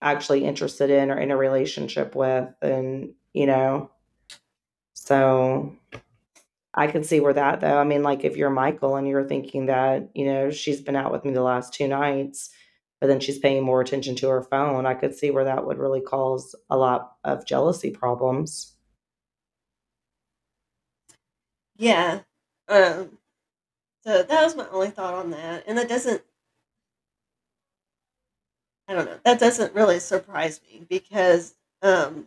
actually interested in or in a relationship with. And, you know, so I can see where that though. I mean, like if you're Michael and you're thinking that, you know, she's been out with me the last two nights, but then she's paying more attention to her phone, I could see where that would really cause a lot of jealousy problems. Yeah. Um so that was my only thought on that. And that doesn't I don't know. That doesn't really surprise me because um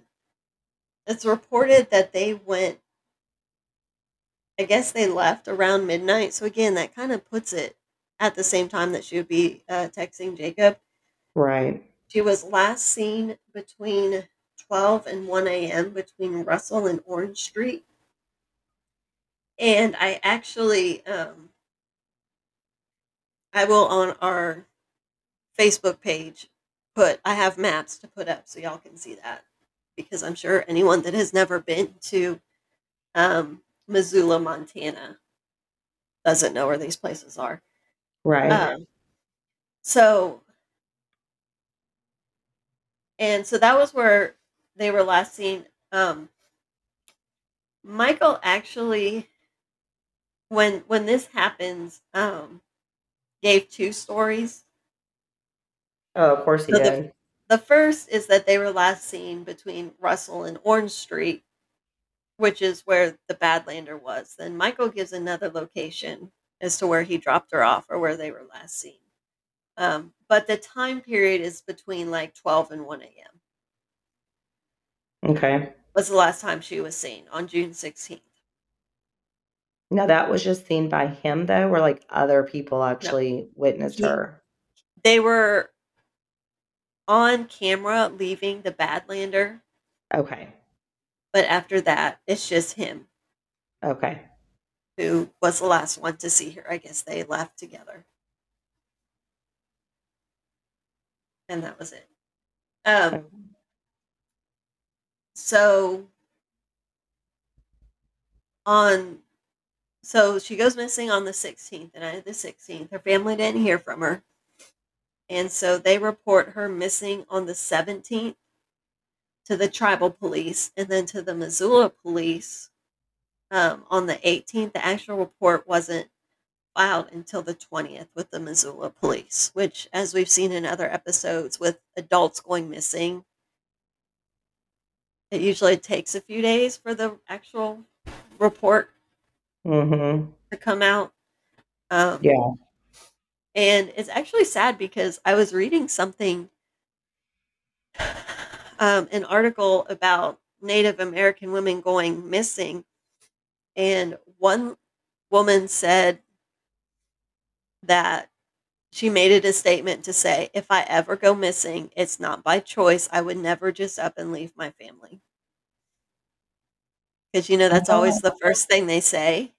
it's reported that they went I guess they left around midnight. So again, that kind of puts it at the same time that she would be uh, texting Jacob. Right. She was last seen between 12 and 1 a.m. between Russell and Orange Street. And I actually, um, I will on our Facebook page put, I have maps to put up so y'all can see that. Because I'm sure anyone that has never been to um, Missoula, Montana doesn't know where these places are. Right. Um, so, and so that was where they were last seen. Um, Michael actually, when when this happens, um, gave two stories. Oh, of course he So the did. the first is that they were last seen between Russell and Orange Street, which is where the Badlander was. Then Michael gives another location as to where he dropped her off or where they were last seen. Um, but the time period is between like 12 and 1 a.m. Okay. was the last time she was seen on June 16th. Now that was just seen by him though, or like other people actually witnessed he, her. they were on camera leaving the Badlander, Okay. but after that, it's just him Okay. who was the last one to see her. I guess they left together, and that was it. Um, Okay. so on so she goes missing on the 16th and of the 16th her family didn't hear from her and so they report her missing on the 17th to the tribal police and then to the missoula police um, on the 18th the actual report wasn't filed until the 20th with the missoula police which as we've seen in other episodes with adults going missing it usually takes a few days for the actual report Mm-hmm. to come out. Um, Yeah. And it's actually sad because I was reading something, um, an article about Native American women going missing, and one woman said that she made it a statement to say, if I ever go missing, it's not by choice. I would never just up and leave my family. Because, you know, that's always the first thing they say.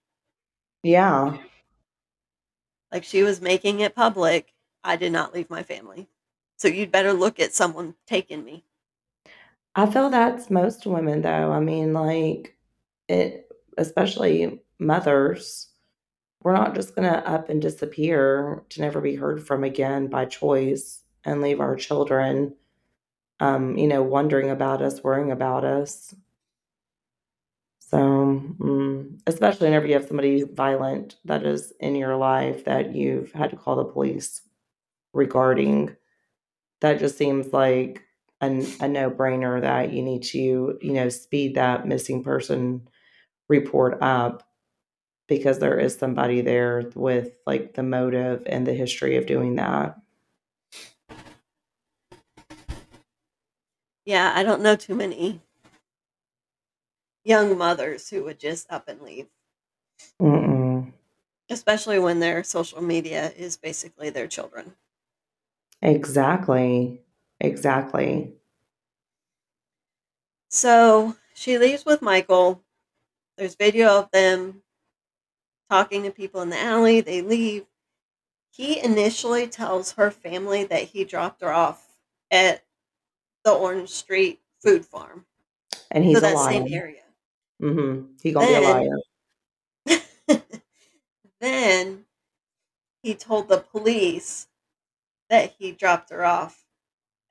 Yeah. Like she was making it public. I did not leave my family. So you'd better look at someone taking me. I feel that's most women though. I mean, like it especially mothers. We're not just going to up and disappear to never be heard from again by choice and leave our children um, you know, wondering about us, worrying about us. So, mm, especially whenever you have somebody violent that is in your life that you've had to call the police regarding, that just seems like a, a no brainer that you need to, you know, speed that missing person report up because there is somebody there with like the motive and the history of doing that. Yeah, I don't know too many young mothers who would just up and leave. Mm-mm. Especially when their social media is basically their children. Exactly. Exactly. So she leaves with Michael. There's video of them talking to people in the alley. They leave. He initially tells her family that he dropped her off at the Orange Street Food Farm. And he's so that same area. Mm-hmm. He gonna be a liar. then he told the police that he dropped her off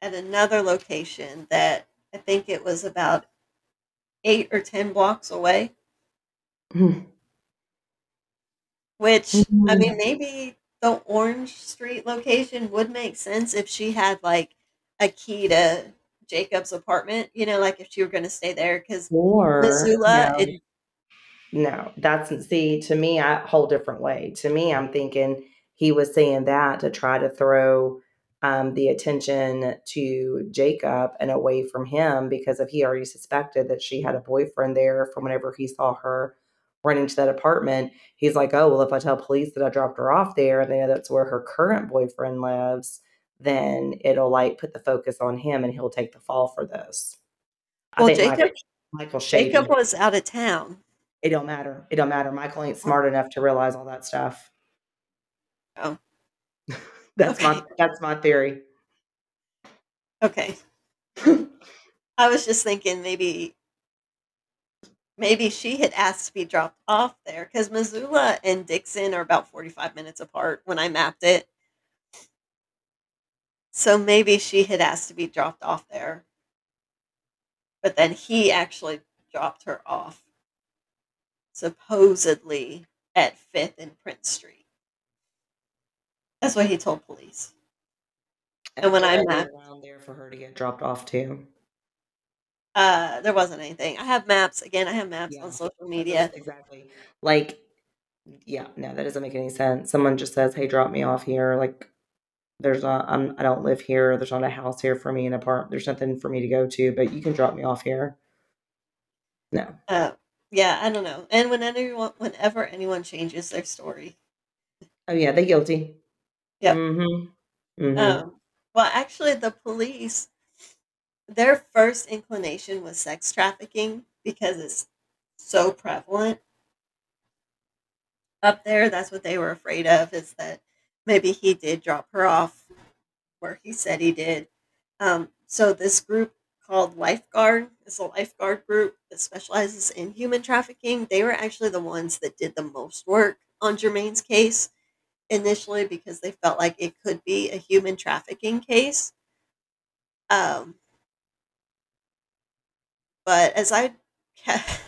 at another location that I think it was about eight or ten blocks away. Mm. Which I Mhm. mean, maybe the Orange Street location would make sense if she had like a key to Jacob's apartment. You know, like if she were going to stay there because Missoula, no, it, no, that's see to me a whole different way. To me, I'm thinking he was saying that to try to throw um, the attention to Jacob and away from him because if he already suspected that she had a boyfriend there from whenever he saw her running to that apartment, he's like, oh well, if I tell police that I dropped her off there, they know that's where her current boyfriend lives then it'll like put the focus on him and he'll take the fall for this. well, Jacob, Michael, Michael Shady. Jacob was out of town. It don't matter. It don't matter. Michael ain't smart enough to realize all that stuff. Oh, That's my that's my theory. Okay. I was just thinking maybe maybe she had asked to be dropped off there because Missoula and Dixon are about 45 minutes apart when I mapped it. So maybe she had asked to be dropped off there. But then he actually dropped her off, supposedly at 5th and Prince Street. That's what he told police. And when I mapped, around there for her to get dropped off to. uh, there wasn't anything. I have maps. Again, I have maps Yeah. on social media. exactly. Like, yeah, no, that doesn't make any sense. Someone just says, "Hey, drop me off here." Like, there's not. I'm. I don't live here. There's not a house here for me. An apartment. There's nothing for me to go to. But you can drop me off here. No. Uh, yeah, I don't know. And when anyone, whenever anyone changes their story, Oh yeah, they guilty. Yep. Mm-hmm. Mm-hmm. um, well, actually, the police, their first inclination was sex trafficking because it's so prevalent up there. That's what they were afraid of is that maybe he did drop her off where he said he did. Um, so this group called Lifeguard is a lifeguard group that specializes in human trafficking. They were actually the ones that did the most work on Jermain's case initially because they felt like it could be a human trafficking case. Um, but as I kept,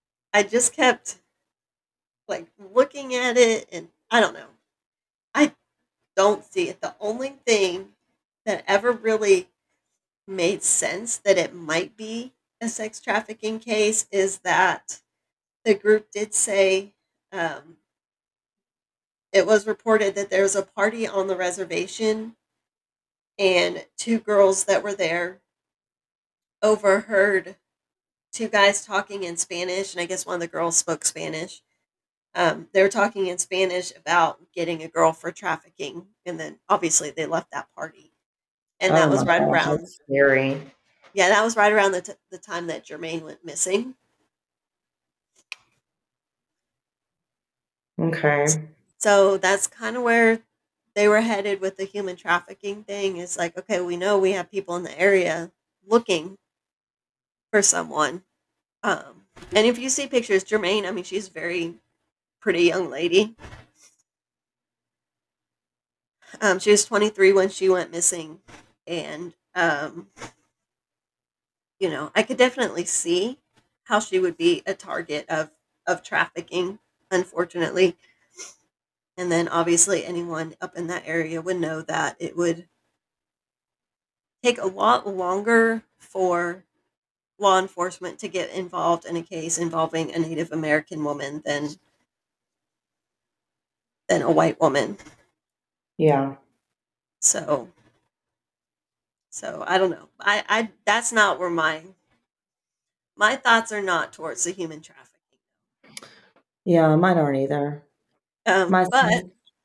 I just kept like looking at it and I don't know. Don't see it. The only thing that ever really made sense that it might be a sex trafficking case is that the group did say um, it was reported that there was a party on the reservation and two girls that were there overheard two guys talking in Spanish, and I guess one of the girls spoke Spanish. Um, they were talking in Spanish about getting a girl for trafficking, and then obviously they left that party, and that oh was right gosh, around scary. yeah, that was right around the, t- the time that Jermain went missing. Okay. So that's kind of where they were headed with the human trafficking thing. Is like, okay, we know we have people in the area looking for someone. Um, and if you see pictures, Jermain, I mean, she's very pretty young lady. Um, she was 23 when she went missing, and um, you know, I could definitely see how she would be a target of of trafficking. Unfortunately, and then obviously anyone up in that area would know that it would take a lot longer for law enforcement to get involved in a case involving a Native American woman than than a white woman. Yeah. So so I don't know. I, I that's not where my my thoughts are not towards the human trafficking. Yeah, mine aren't either. Um, My but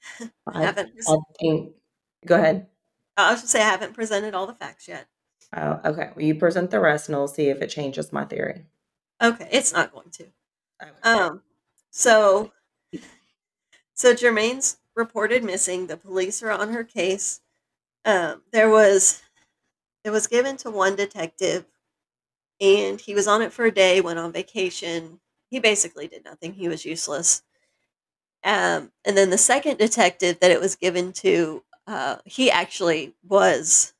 I, haven't. I think. Go ahead. I should say I haven't presented all the facts yet. Oh, okay. Well, you present the rest, and we'll see if it changes my theory. Okay, it's not going to. Okay. Um, so, so Jermain's reported missing. The police are on her case. Um, there was, it was given to one detective, and he was on it for a day. Went on vacation. He basically did nothing. He was useless. Um, and then the second detective that it was given to, uh, he actually was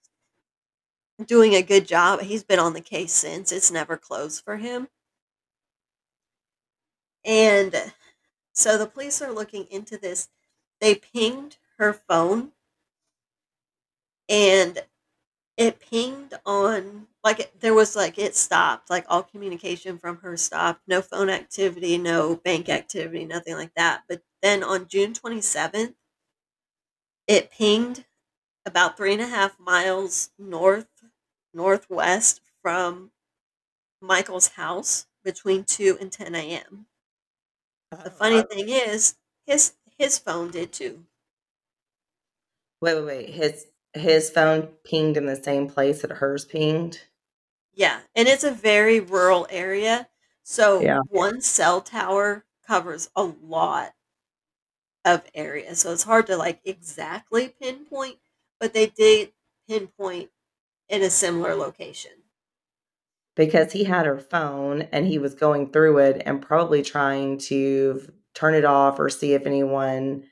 doing a good job. He's been on the case since. It's never closed for him. And so the police are looking into this. They pinged her phone and it pinged on like it, there was like it stopped like all communication from her stopped. No phone activity no bank activity nothing like that. But then on june 27th it pinged about three and a half miles north northwest from michael's house between 2 and 10 a.m the oh, funny thing is his his phone did too Wait, wait, wait. His his phone pinged in the same place that hers pinged. Yeah, and it's a very rural area. So Yeah. one cell tower covers a lot of area. So it's hard to like exactly pinpoint, but they did pinpoint in a similar location. Because he had her phone and he was going through it and probably trying to turn it off or see if anyone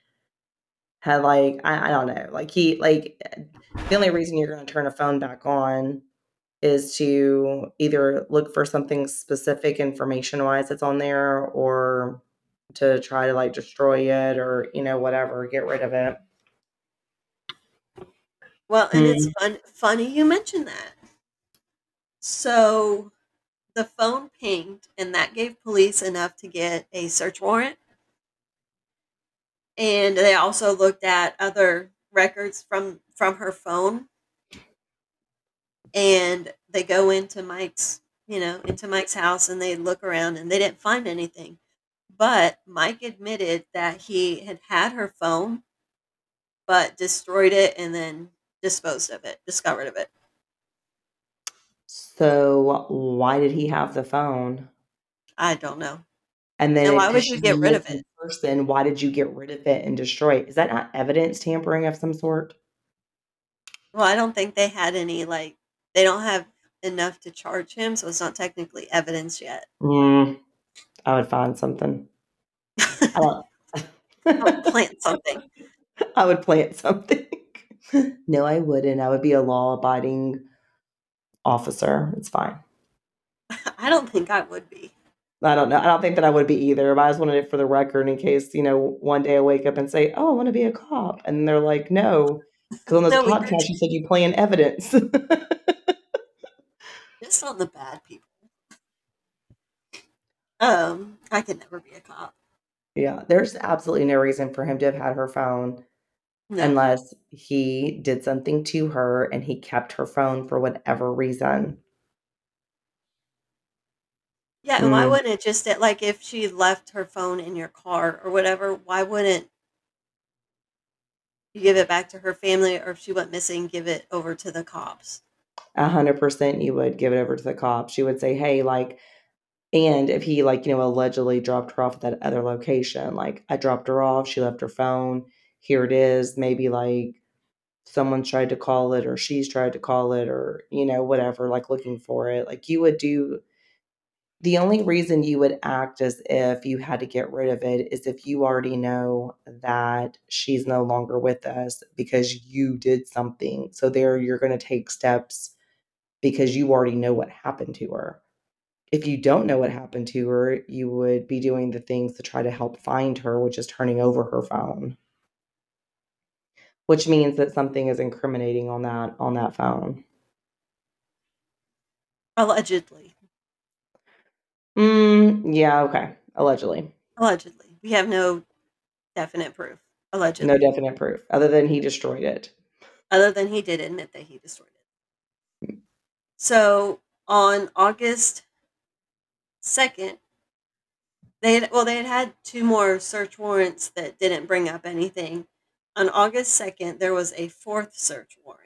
had like I, I don't know like he like the only reason you're going to turn a phone back on is to either look for something specific information wise that's on there or to try to like destroy it or you know whatever get rid of it Well, and it's Hmm. fun funny you mentioned that. So the phone pinged and that gave police enough to get a search warrant. And they also looked at other records from from her phone. And they go into Mike's, you know, into Mike's house and they look around and they didn't find anything. But Mike admitted that he had had her phone but destroyed it and then disposed of it, discovered of it. So why did he have the phone I don't know. and then And why would you get rid of it? person why did you get rid of it and destroy it is that not evidence tampering of some sort Well, I don't think they had any like they don't have enough to charge him, so it's not technically evidence yet. Mm, I would find something. I don't. Or plant something. I would plant something. no, I wouldn't. I would be a law-abiding officer. It's fine. I don't think I would be. I don't know. I don't think that I would be either. But I just wanted it for the record in case you know one day I wake up and say, "Oh, I want to be a cop," and they're like, "No," because on this No, podcast you said you plant evidence. Just on the bad people. Um, I could never be a cop. yeah, there's absolutely no reason for him to have had her phone. Unless he did something to her and he kept her phone for whatever reason. Yeah, and why Mm. wouldn't it just like if she left her phone in your car or whatever, why wouldn't you give it back to her family or if she went missing, give it over to the cops? A hundred percent you would give it over to the cops. You would say, Hey, like And if he, like, you know, allegedly dropped her off at that other location, like, I dropped her off, she left her phone, here it is, maybe like someone tried to call it or she's tried to call it or, you know, whatever, like looking for it. Like, you would do the only reason you would act as if you had to get rid of it is if you already know that she's no longer with us because you did something. So, there you're going to take steps because you already know what happened to her if you don't know what happened to her, you would be doing the things to try to help find her, which is turning over her phone. Which means that something is incriminating on that on that phone. Allegedly. Mm, yeah, okay. Allegedly. Allegedly. We have no definite proof. Allegedly. No definite proof other than he destroyed it. Other than he did admit that he destroyed it. So on August second, they had, well, they had had two more search warrants that didn't bring up anything. On August 2nd, there was a fourth search warrant.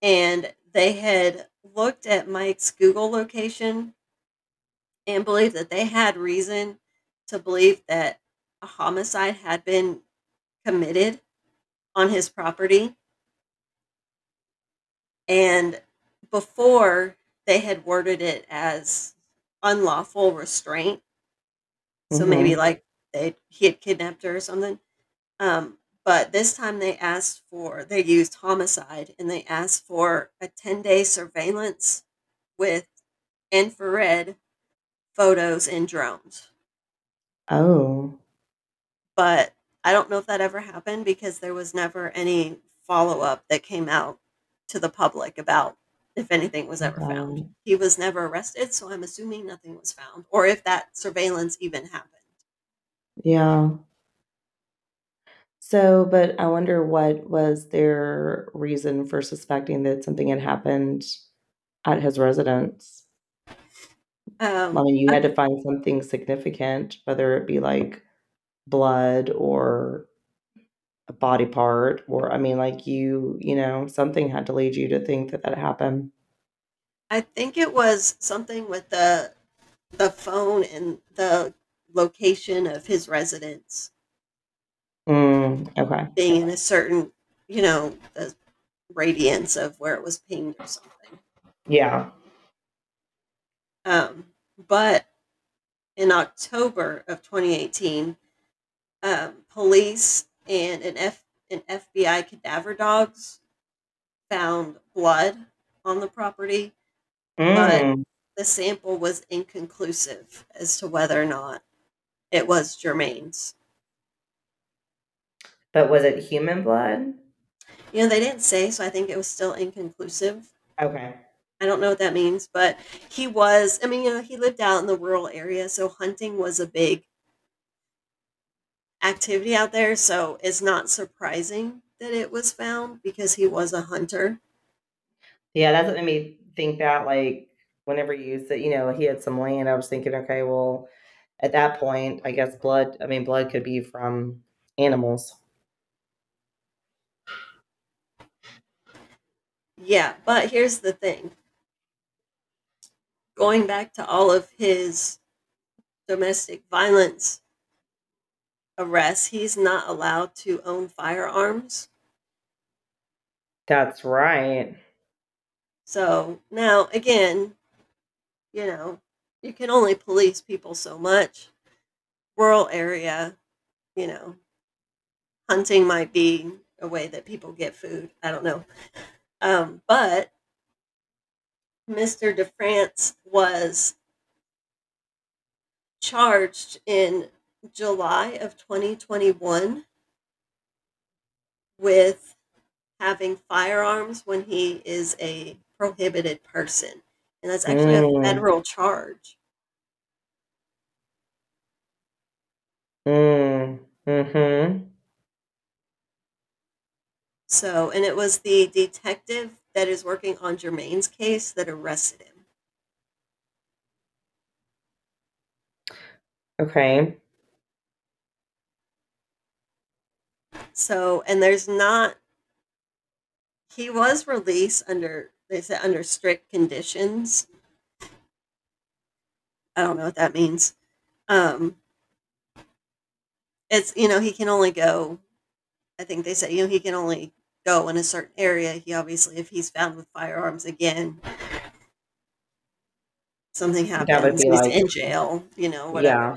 And they had looked at Mike's Google location and believed that they had reason to believe that a homicide had been committed on his property. And before they had worded it as unlawful restraint. So mm-hmm. maybe like they he had kidnapped her or something. Um, but this time they asked for they used homicide and they asked for a 10 day surveillance with infrared photos and drones. Oh. But I don't know if that ever happened because there was never any follow up that came out to the public about if anything was ever found. He was never arrested, so I'm assuming nothing was found, or if that surveillance even happened. Yeah. So, but I wonder what was their reason for suspecting that something had happened at his residence? Um, I mean, you had to find something significant, whether it be like blood or a body part or i mean like you you know something had to lead you to think that that happened. I think it was something with the the phone and the location of his residence. Mm, okay being in a certain you know the radiance of where it was pinged or something yeah um but in october of 2018 um, police and an F an FBI cadaver dogs found blood on the property, mm. but the sample was inconclusive as to whether or not it was Jermain's. But was it human blood? You know, they didn't say, so I think it was still inconclusive. Okay. I don't know what that means, but he was, I mean, you know, he lived out in the rural area, so hunting was a big activity out there, so it's not surprising that it was found because he was a hunter. Yeah, that's what made me think that like whenever you said, you know, he had some land, I was thinking, okay, well, at that point, I guess blood, I mean, blood could be from animals. Yeah, but here's the thing. Going back to all of his domestic violence arrest, he's not allowed to own firearms. That's right. So now, again, you know, you can only police people so much. Rural area, you know, hunting might be a way that people get food. I don't know. Um, but Mr. DeFrance was charged in July of 2021 with having firearms when he is a prohibited person. And that's actually mm. a federal charge. Mm. Mm-hmm. So, and it was the detective that is working on Jermain's case that arrested him. Okay. So, and there's not, he was released under, they said under strict conditions. I don't know what that means. Um, it's you know he can only go. I think they say you know he can only go in a certain area. He obviously, if he's found with firearms again, something happens, he's like, in jail. You know, whatever. Yeah.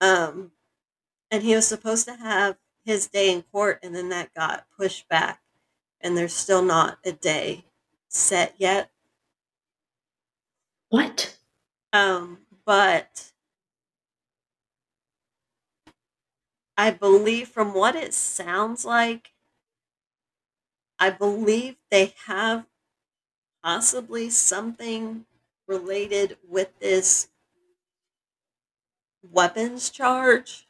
But, um, and he was supposed to have his day in court, and then that got pushed back, and there's still not a day set yet. What? Um, but I believe from what it sounds like, I believe they have possibly something related with this weapons charge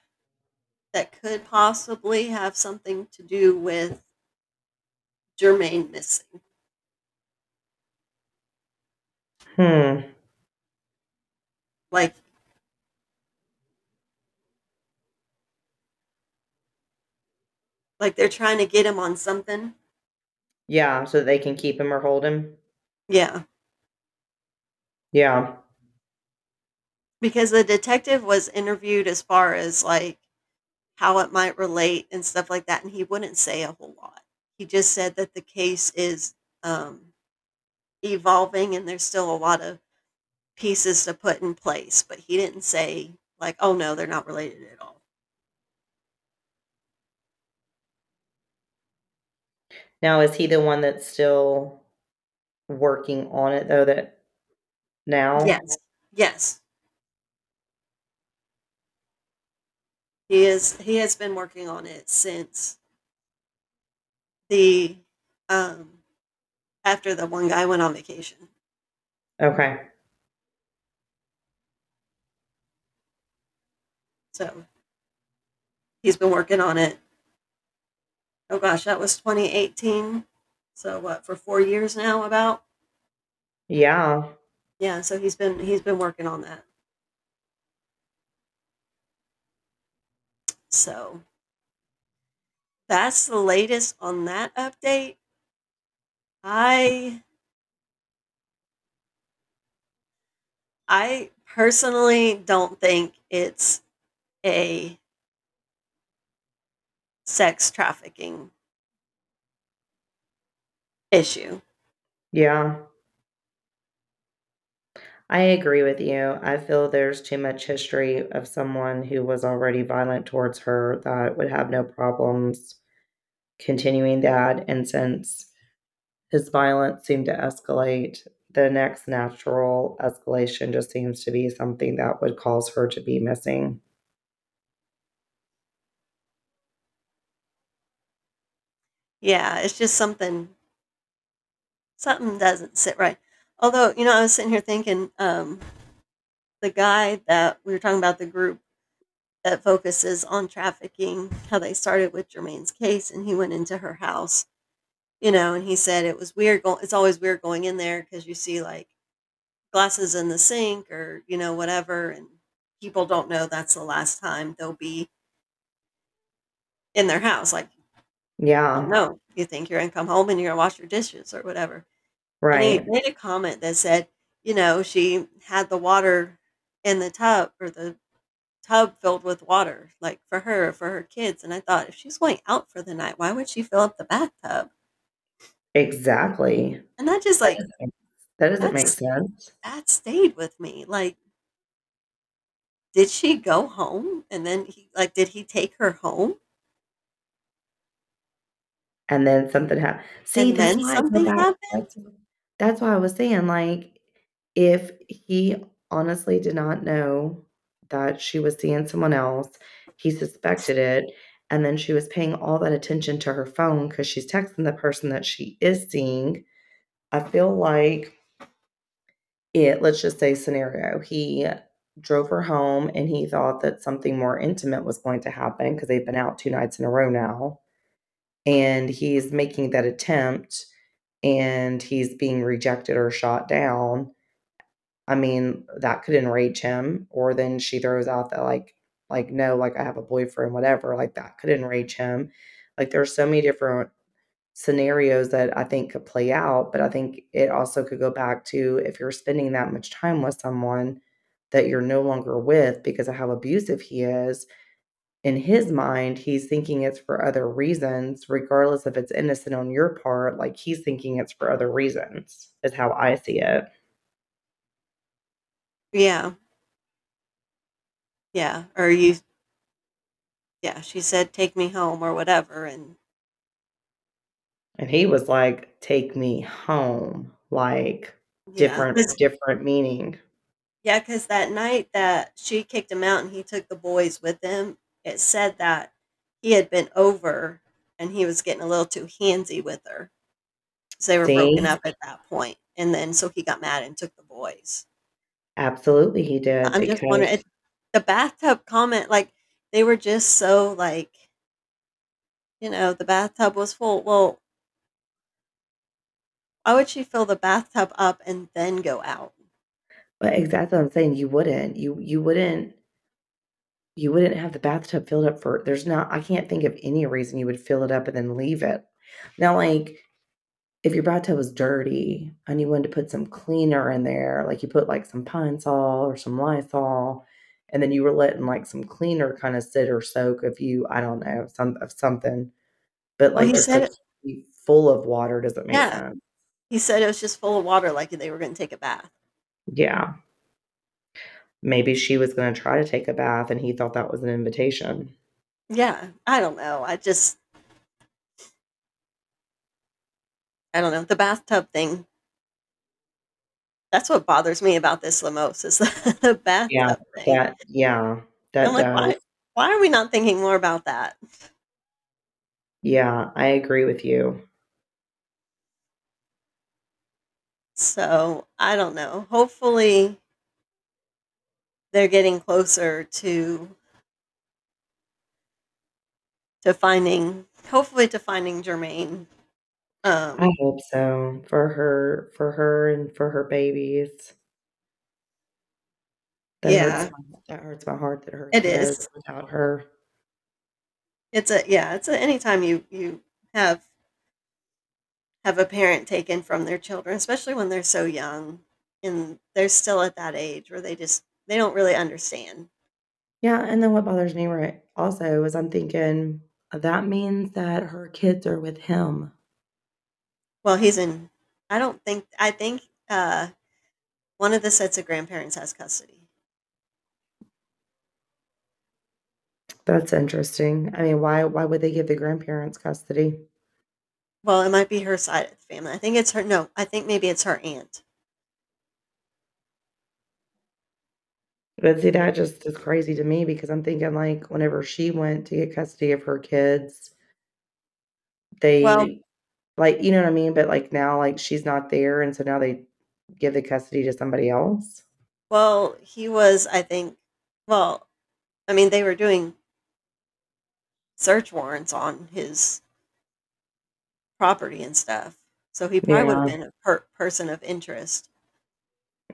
that could possibly have something to do with Jermain missing. Hmm. Like like they're trying to get him on something. Yeah, so they can keep him or hold him. Yeah. Yeah. Because the detective was interviewed as far as like how it might relate and stuff like that, and he wouldn't say a whole lot. He just said that the case is um, evolving and there's still a lot of pieces to put in place, but he didn't say like, "Oh no, they're not related at all." Now, is he the one that's still working on it though? That now, Yes. Yes. He is he has been working on it since the um after the one guy went on vacation. Okay. So he's been working on it. Oh gosh, that was 2018. So what for 4 years now about? Yeah. Yeah, so he's been he's been working on that. So that's the latest on that update. I I personally don't think it's a sex trafficking issue. Yeah. I agree with you. I feel there's too much history of someone who was already violent towards her that would have no problems continuing that. And since his violence seemed to escalate, the next natural escalation just seems to be something that would cause her to be missing. Yeah, it's just something something doesn't sit right. Although, you know, I was sitting here thinking, um, the guy that we were talking about, the group that focuses on trafficking, how they started with Jermain's case, and he went into her house, you know, and he said it was weird. Going, it's always weird going in there because you see like glasses in the sink or you know whatever, and people don't know that's the last time they'll be in their house. Like, yeah, no, you think you're gonna come home and you're gonna wash your dishes or whatever. Right. And he made a comment that said, you know, she had the water in the tub or the tub filled with water, like for her, for her kids. And I thought, if she's going out for the night, why would she fill up the bathtub? Exactly. And that just like that doesn't make sense. That stayed with me. Like, did she go home and then he like did he take her home? And then something happened. See, and then something happened. That's why I was saying, like, if he honestly did not know that she was seeing someone else, he suspected it, and then she was paying all that attention to her phone because she's texting the person that she is seeing. I feel like it, let's just say, scenario, he drove her home and he thought that something more intimate was going to happen because they've been out two nights in a row now. And he's making that attempt and he's being rejected or shot down, I mean, that could enrage him. Or then she throws out that like, like, no, like I have a boyfriend, whatever, like that could enrage him. Like there's so many different scenarios that I think could play out, but I think it also could go back to if you're spending that much time with someone, that you're no longer with because of how abusive he is, in his mind, he's thinking it's for other reasons, regardless if it's innocent on your part. Like he's thinking it's for other reasons, is how I see it. Yeah. Yeah. Or you, yeah, she said, take me home or whatever. And And he was like, take me home. Like yeah, different, different meaning. yeah, because that night that she kicked him out and he took the boys with him, it said that he had been over and he was getting a little too handsy with her. So they were broken up at that point. And then so he got mad and took the boys. Absolutely, he did. I'm just wondering, it, the bathtub comment, like they were just so like, you know, the bathtub was full. Well, why would she fill the bathtub up and then go out? But exactly what I'm saying, you wouldn't. You you wouldn't you wouldn't have the bathtub filled up for there's not I can't think of any reason you would fill it up and then leave it. Now, like if your bathtub was dirty and you wanted to put some cleaner in there, like you put like some Pine Sol or some Lysol, and then you were letting like some cleaner kind of sit or soak of you, I don't know, some of something. But Well, like he said to it, be full of water doesn't make yeah, sense. he said it was just full of water, like they were going to take a bath. Yeah. Maybe she was going to try to take a bath and he thought that was an invitation. Yeah, I don't know. I just, I don't know. The bathtub thing, that's what bothers me about this the most is the, the Yeah, bathtub thing. that yeah, I'm that like, does. why, why are we not thinking more about that? Yeah, I agree with you. So I don't know. Hopefully, they're getting closer to to finding, hopefully, to finding Jermain. I Um, hope so for her, for her and for her babies. That hurts yeah, my that hurts my heart that her It is without her. It's a yeah. It's a anytime you you have have a parent taken from their children, especially when they're so young and they're still at that age where they just they don't really understand. Yeah, and then what bothers me right also is I'm thinking that means that her kids are with him. Well, he's in. I don't think. I think uh, one of the sets of grandparents has custody. That's interesting. I mean, why why would they give the grandparents custody? Well, it might be her side of the family. I think it's her. No, I think maybe it's her aunt. But see, that just is crazy to me because I'm thinking like whenever she went to get custody of her kids, Well, they like you know what I mean? But like now like she's not there and so now they give the custody to somebody else. well, he was. I think. Well, I mean, they were doing search warrants on his property and stuff, so he probably would have Yeah. been a per- person of interest.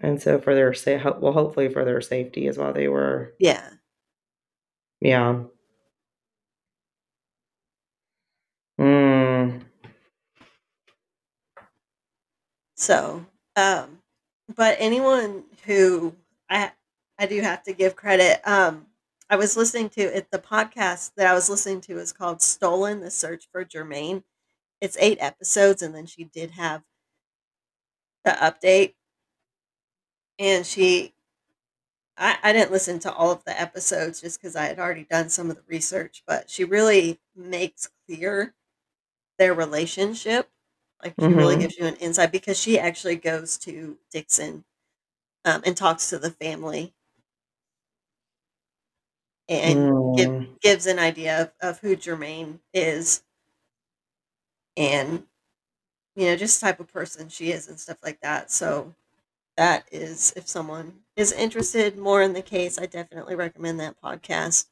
And so for their say, well hopefully for their safety is why they were Yeah. yeah. Mm. So, um, but anyone who I I do have to give credit. Um, I was listening to it. The podcast that I was listening to is called "Stolen: The Search for Jermain." It's eight episodes, and then she did have the update, and she. I, I didn't listen to all of the episodes just because I had already done some of the research, but she really makes clear their relationship. Like she really Mhm. gives you an insight because she actually goes to Dixon um, and talks to the family and give, Mm. gives an idea of, of who Jermain is and you know just type of person she is and stuff like that. So that is if someone is interested more in the case, I definitely recommend that podcast.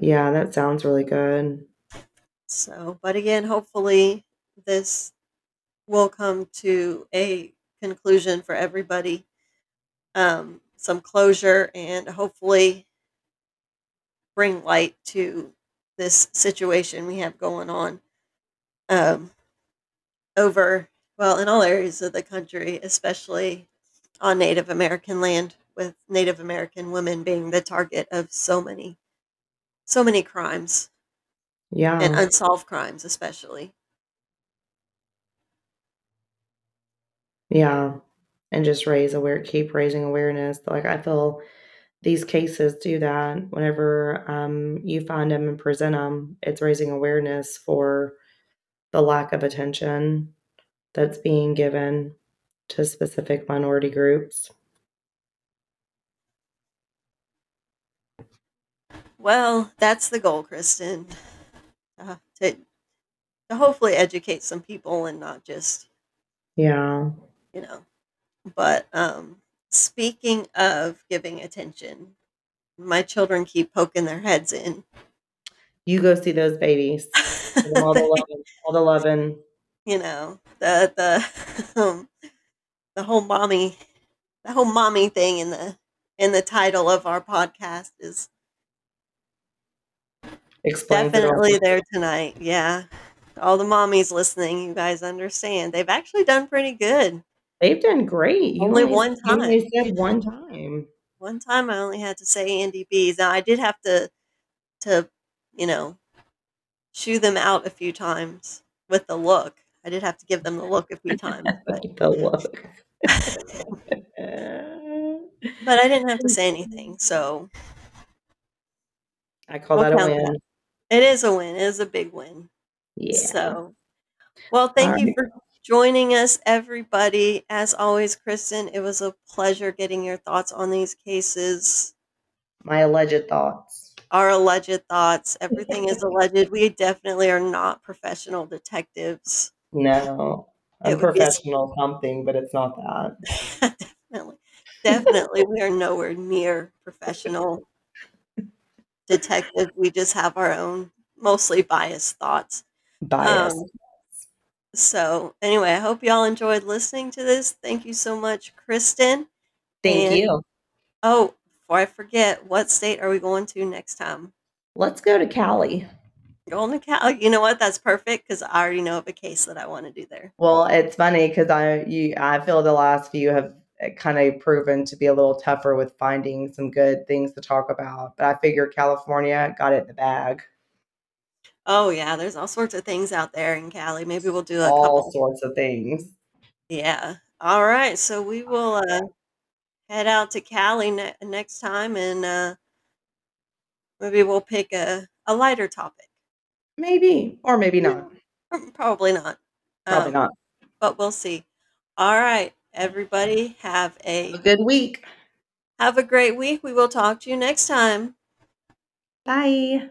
Yeah, that sounds really good. So, but again, hopefully this will come to a conclusion for everybody. Um, some closure and hopefully bring light to this situation we have going on um, over, well, in all areas of the country, especially on Native American land with Native American women being the target of so many, so many crimes Yeah. and unsolved crimes, especially. Yeah. And just raise aware keep raising awareness. Like I feel these cases do that. Whenever um, you find them and present them, it's raising awareness for the lack of attention that's being given to specific minority groups. Well, that's the goal, Kristen. Uh, to to hopefully educate some people and not just Yeah. you know. But um, speaking of giving attention, my children keep poking their heads in. You go see those babies. All the loving. All the loving. You know the the um, the whole mommy the whole mommy thing in the in the title of our podcast is Explain to them. definitely there tonight. Yeah. All the mommies listening, you guys understand. They've actually done pretty good. They've done great. You Only one time. only said one time. One time I only had to say Andy B's. Now I did have to to, you know, shoo them out a few times with the look. I did have to give them the look a few times, but the look. but I didn't have to say anything. So I call We'll that a win. it is a win. It is a big win. Yeah. So, well, thank you right. for joining us, everybody. As always, Kristen, it was a pleasure getting your thoughts on these cases, My alleged thoughts. our alleged thoughts. Everything is alleged. We definitely are not professional detectives. No. I'm would be a- professional something, but it's not that. definitely. Definitely, we are nowhere near professional detectives. We just have our own, mostly biased thoughts. Bias. Um, So, anyway, I hope y'all enjoyed listening to this. Thank you so much, Kristen. Thank and- you. Oh, before I forget, what state are we going to next time? Let's go to Cali. To Cal. You know what? That's perfect because I already know of a case that I want to do there. Well, it's funny because I you I feel the last few have kind of proven to be a little tougher with finding some good things to talk about. But I figure California got it in the bag. Oh yeah, there's all sorts of things out there in Cali. Maybe we'll do a All couple. sorts of things. Yeah. All right. So we will uh, head out to Cali ne- next time, and uh, maybe we'll pick a a lighter topic. Maybe. Or maybe not. Probably not. Probably Um, not. But we'll see. All right, everybody, have a A good week. have a great week. We will talk to you next time. Bye.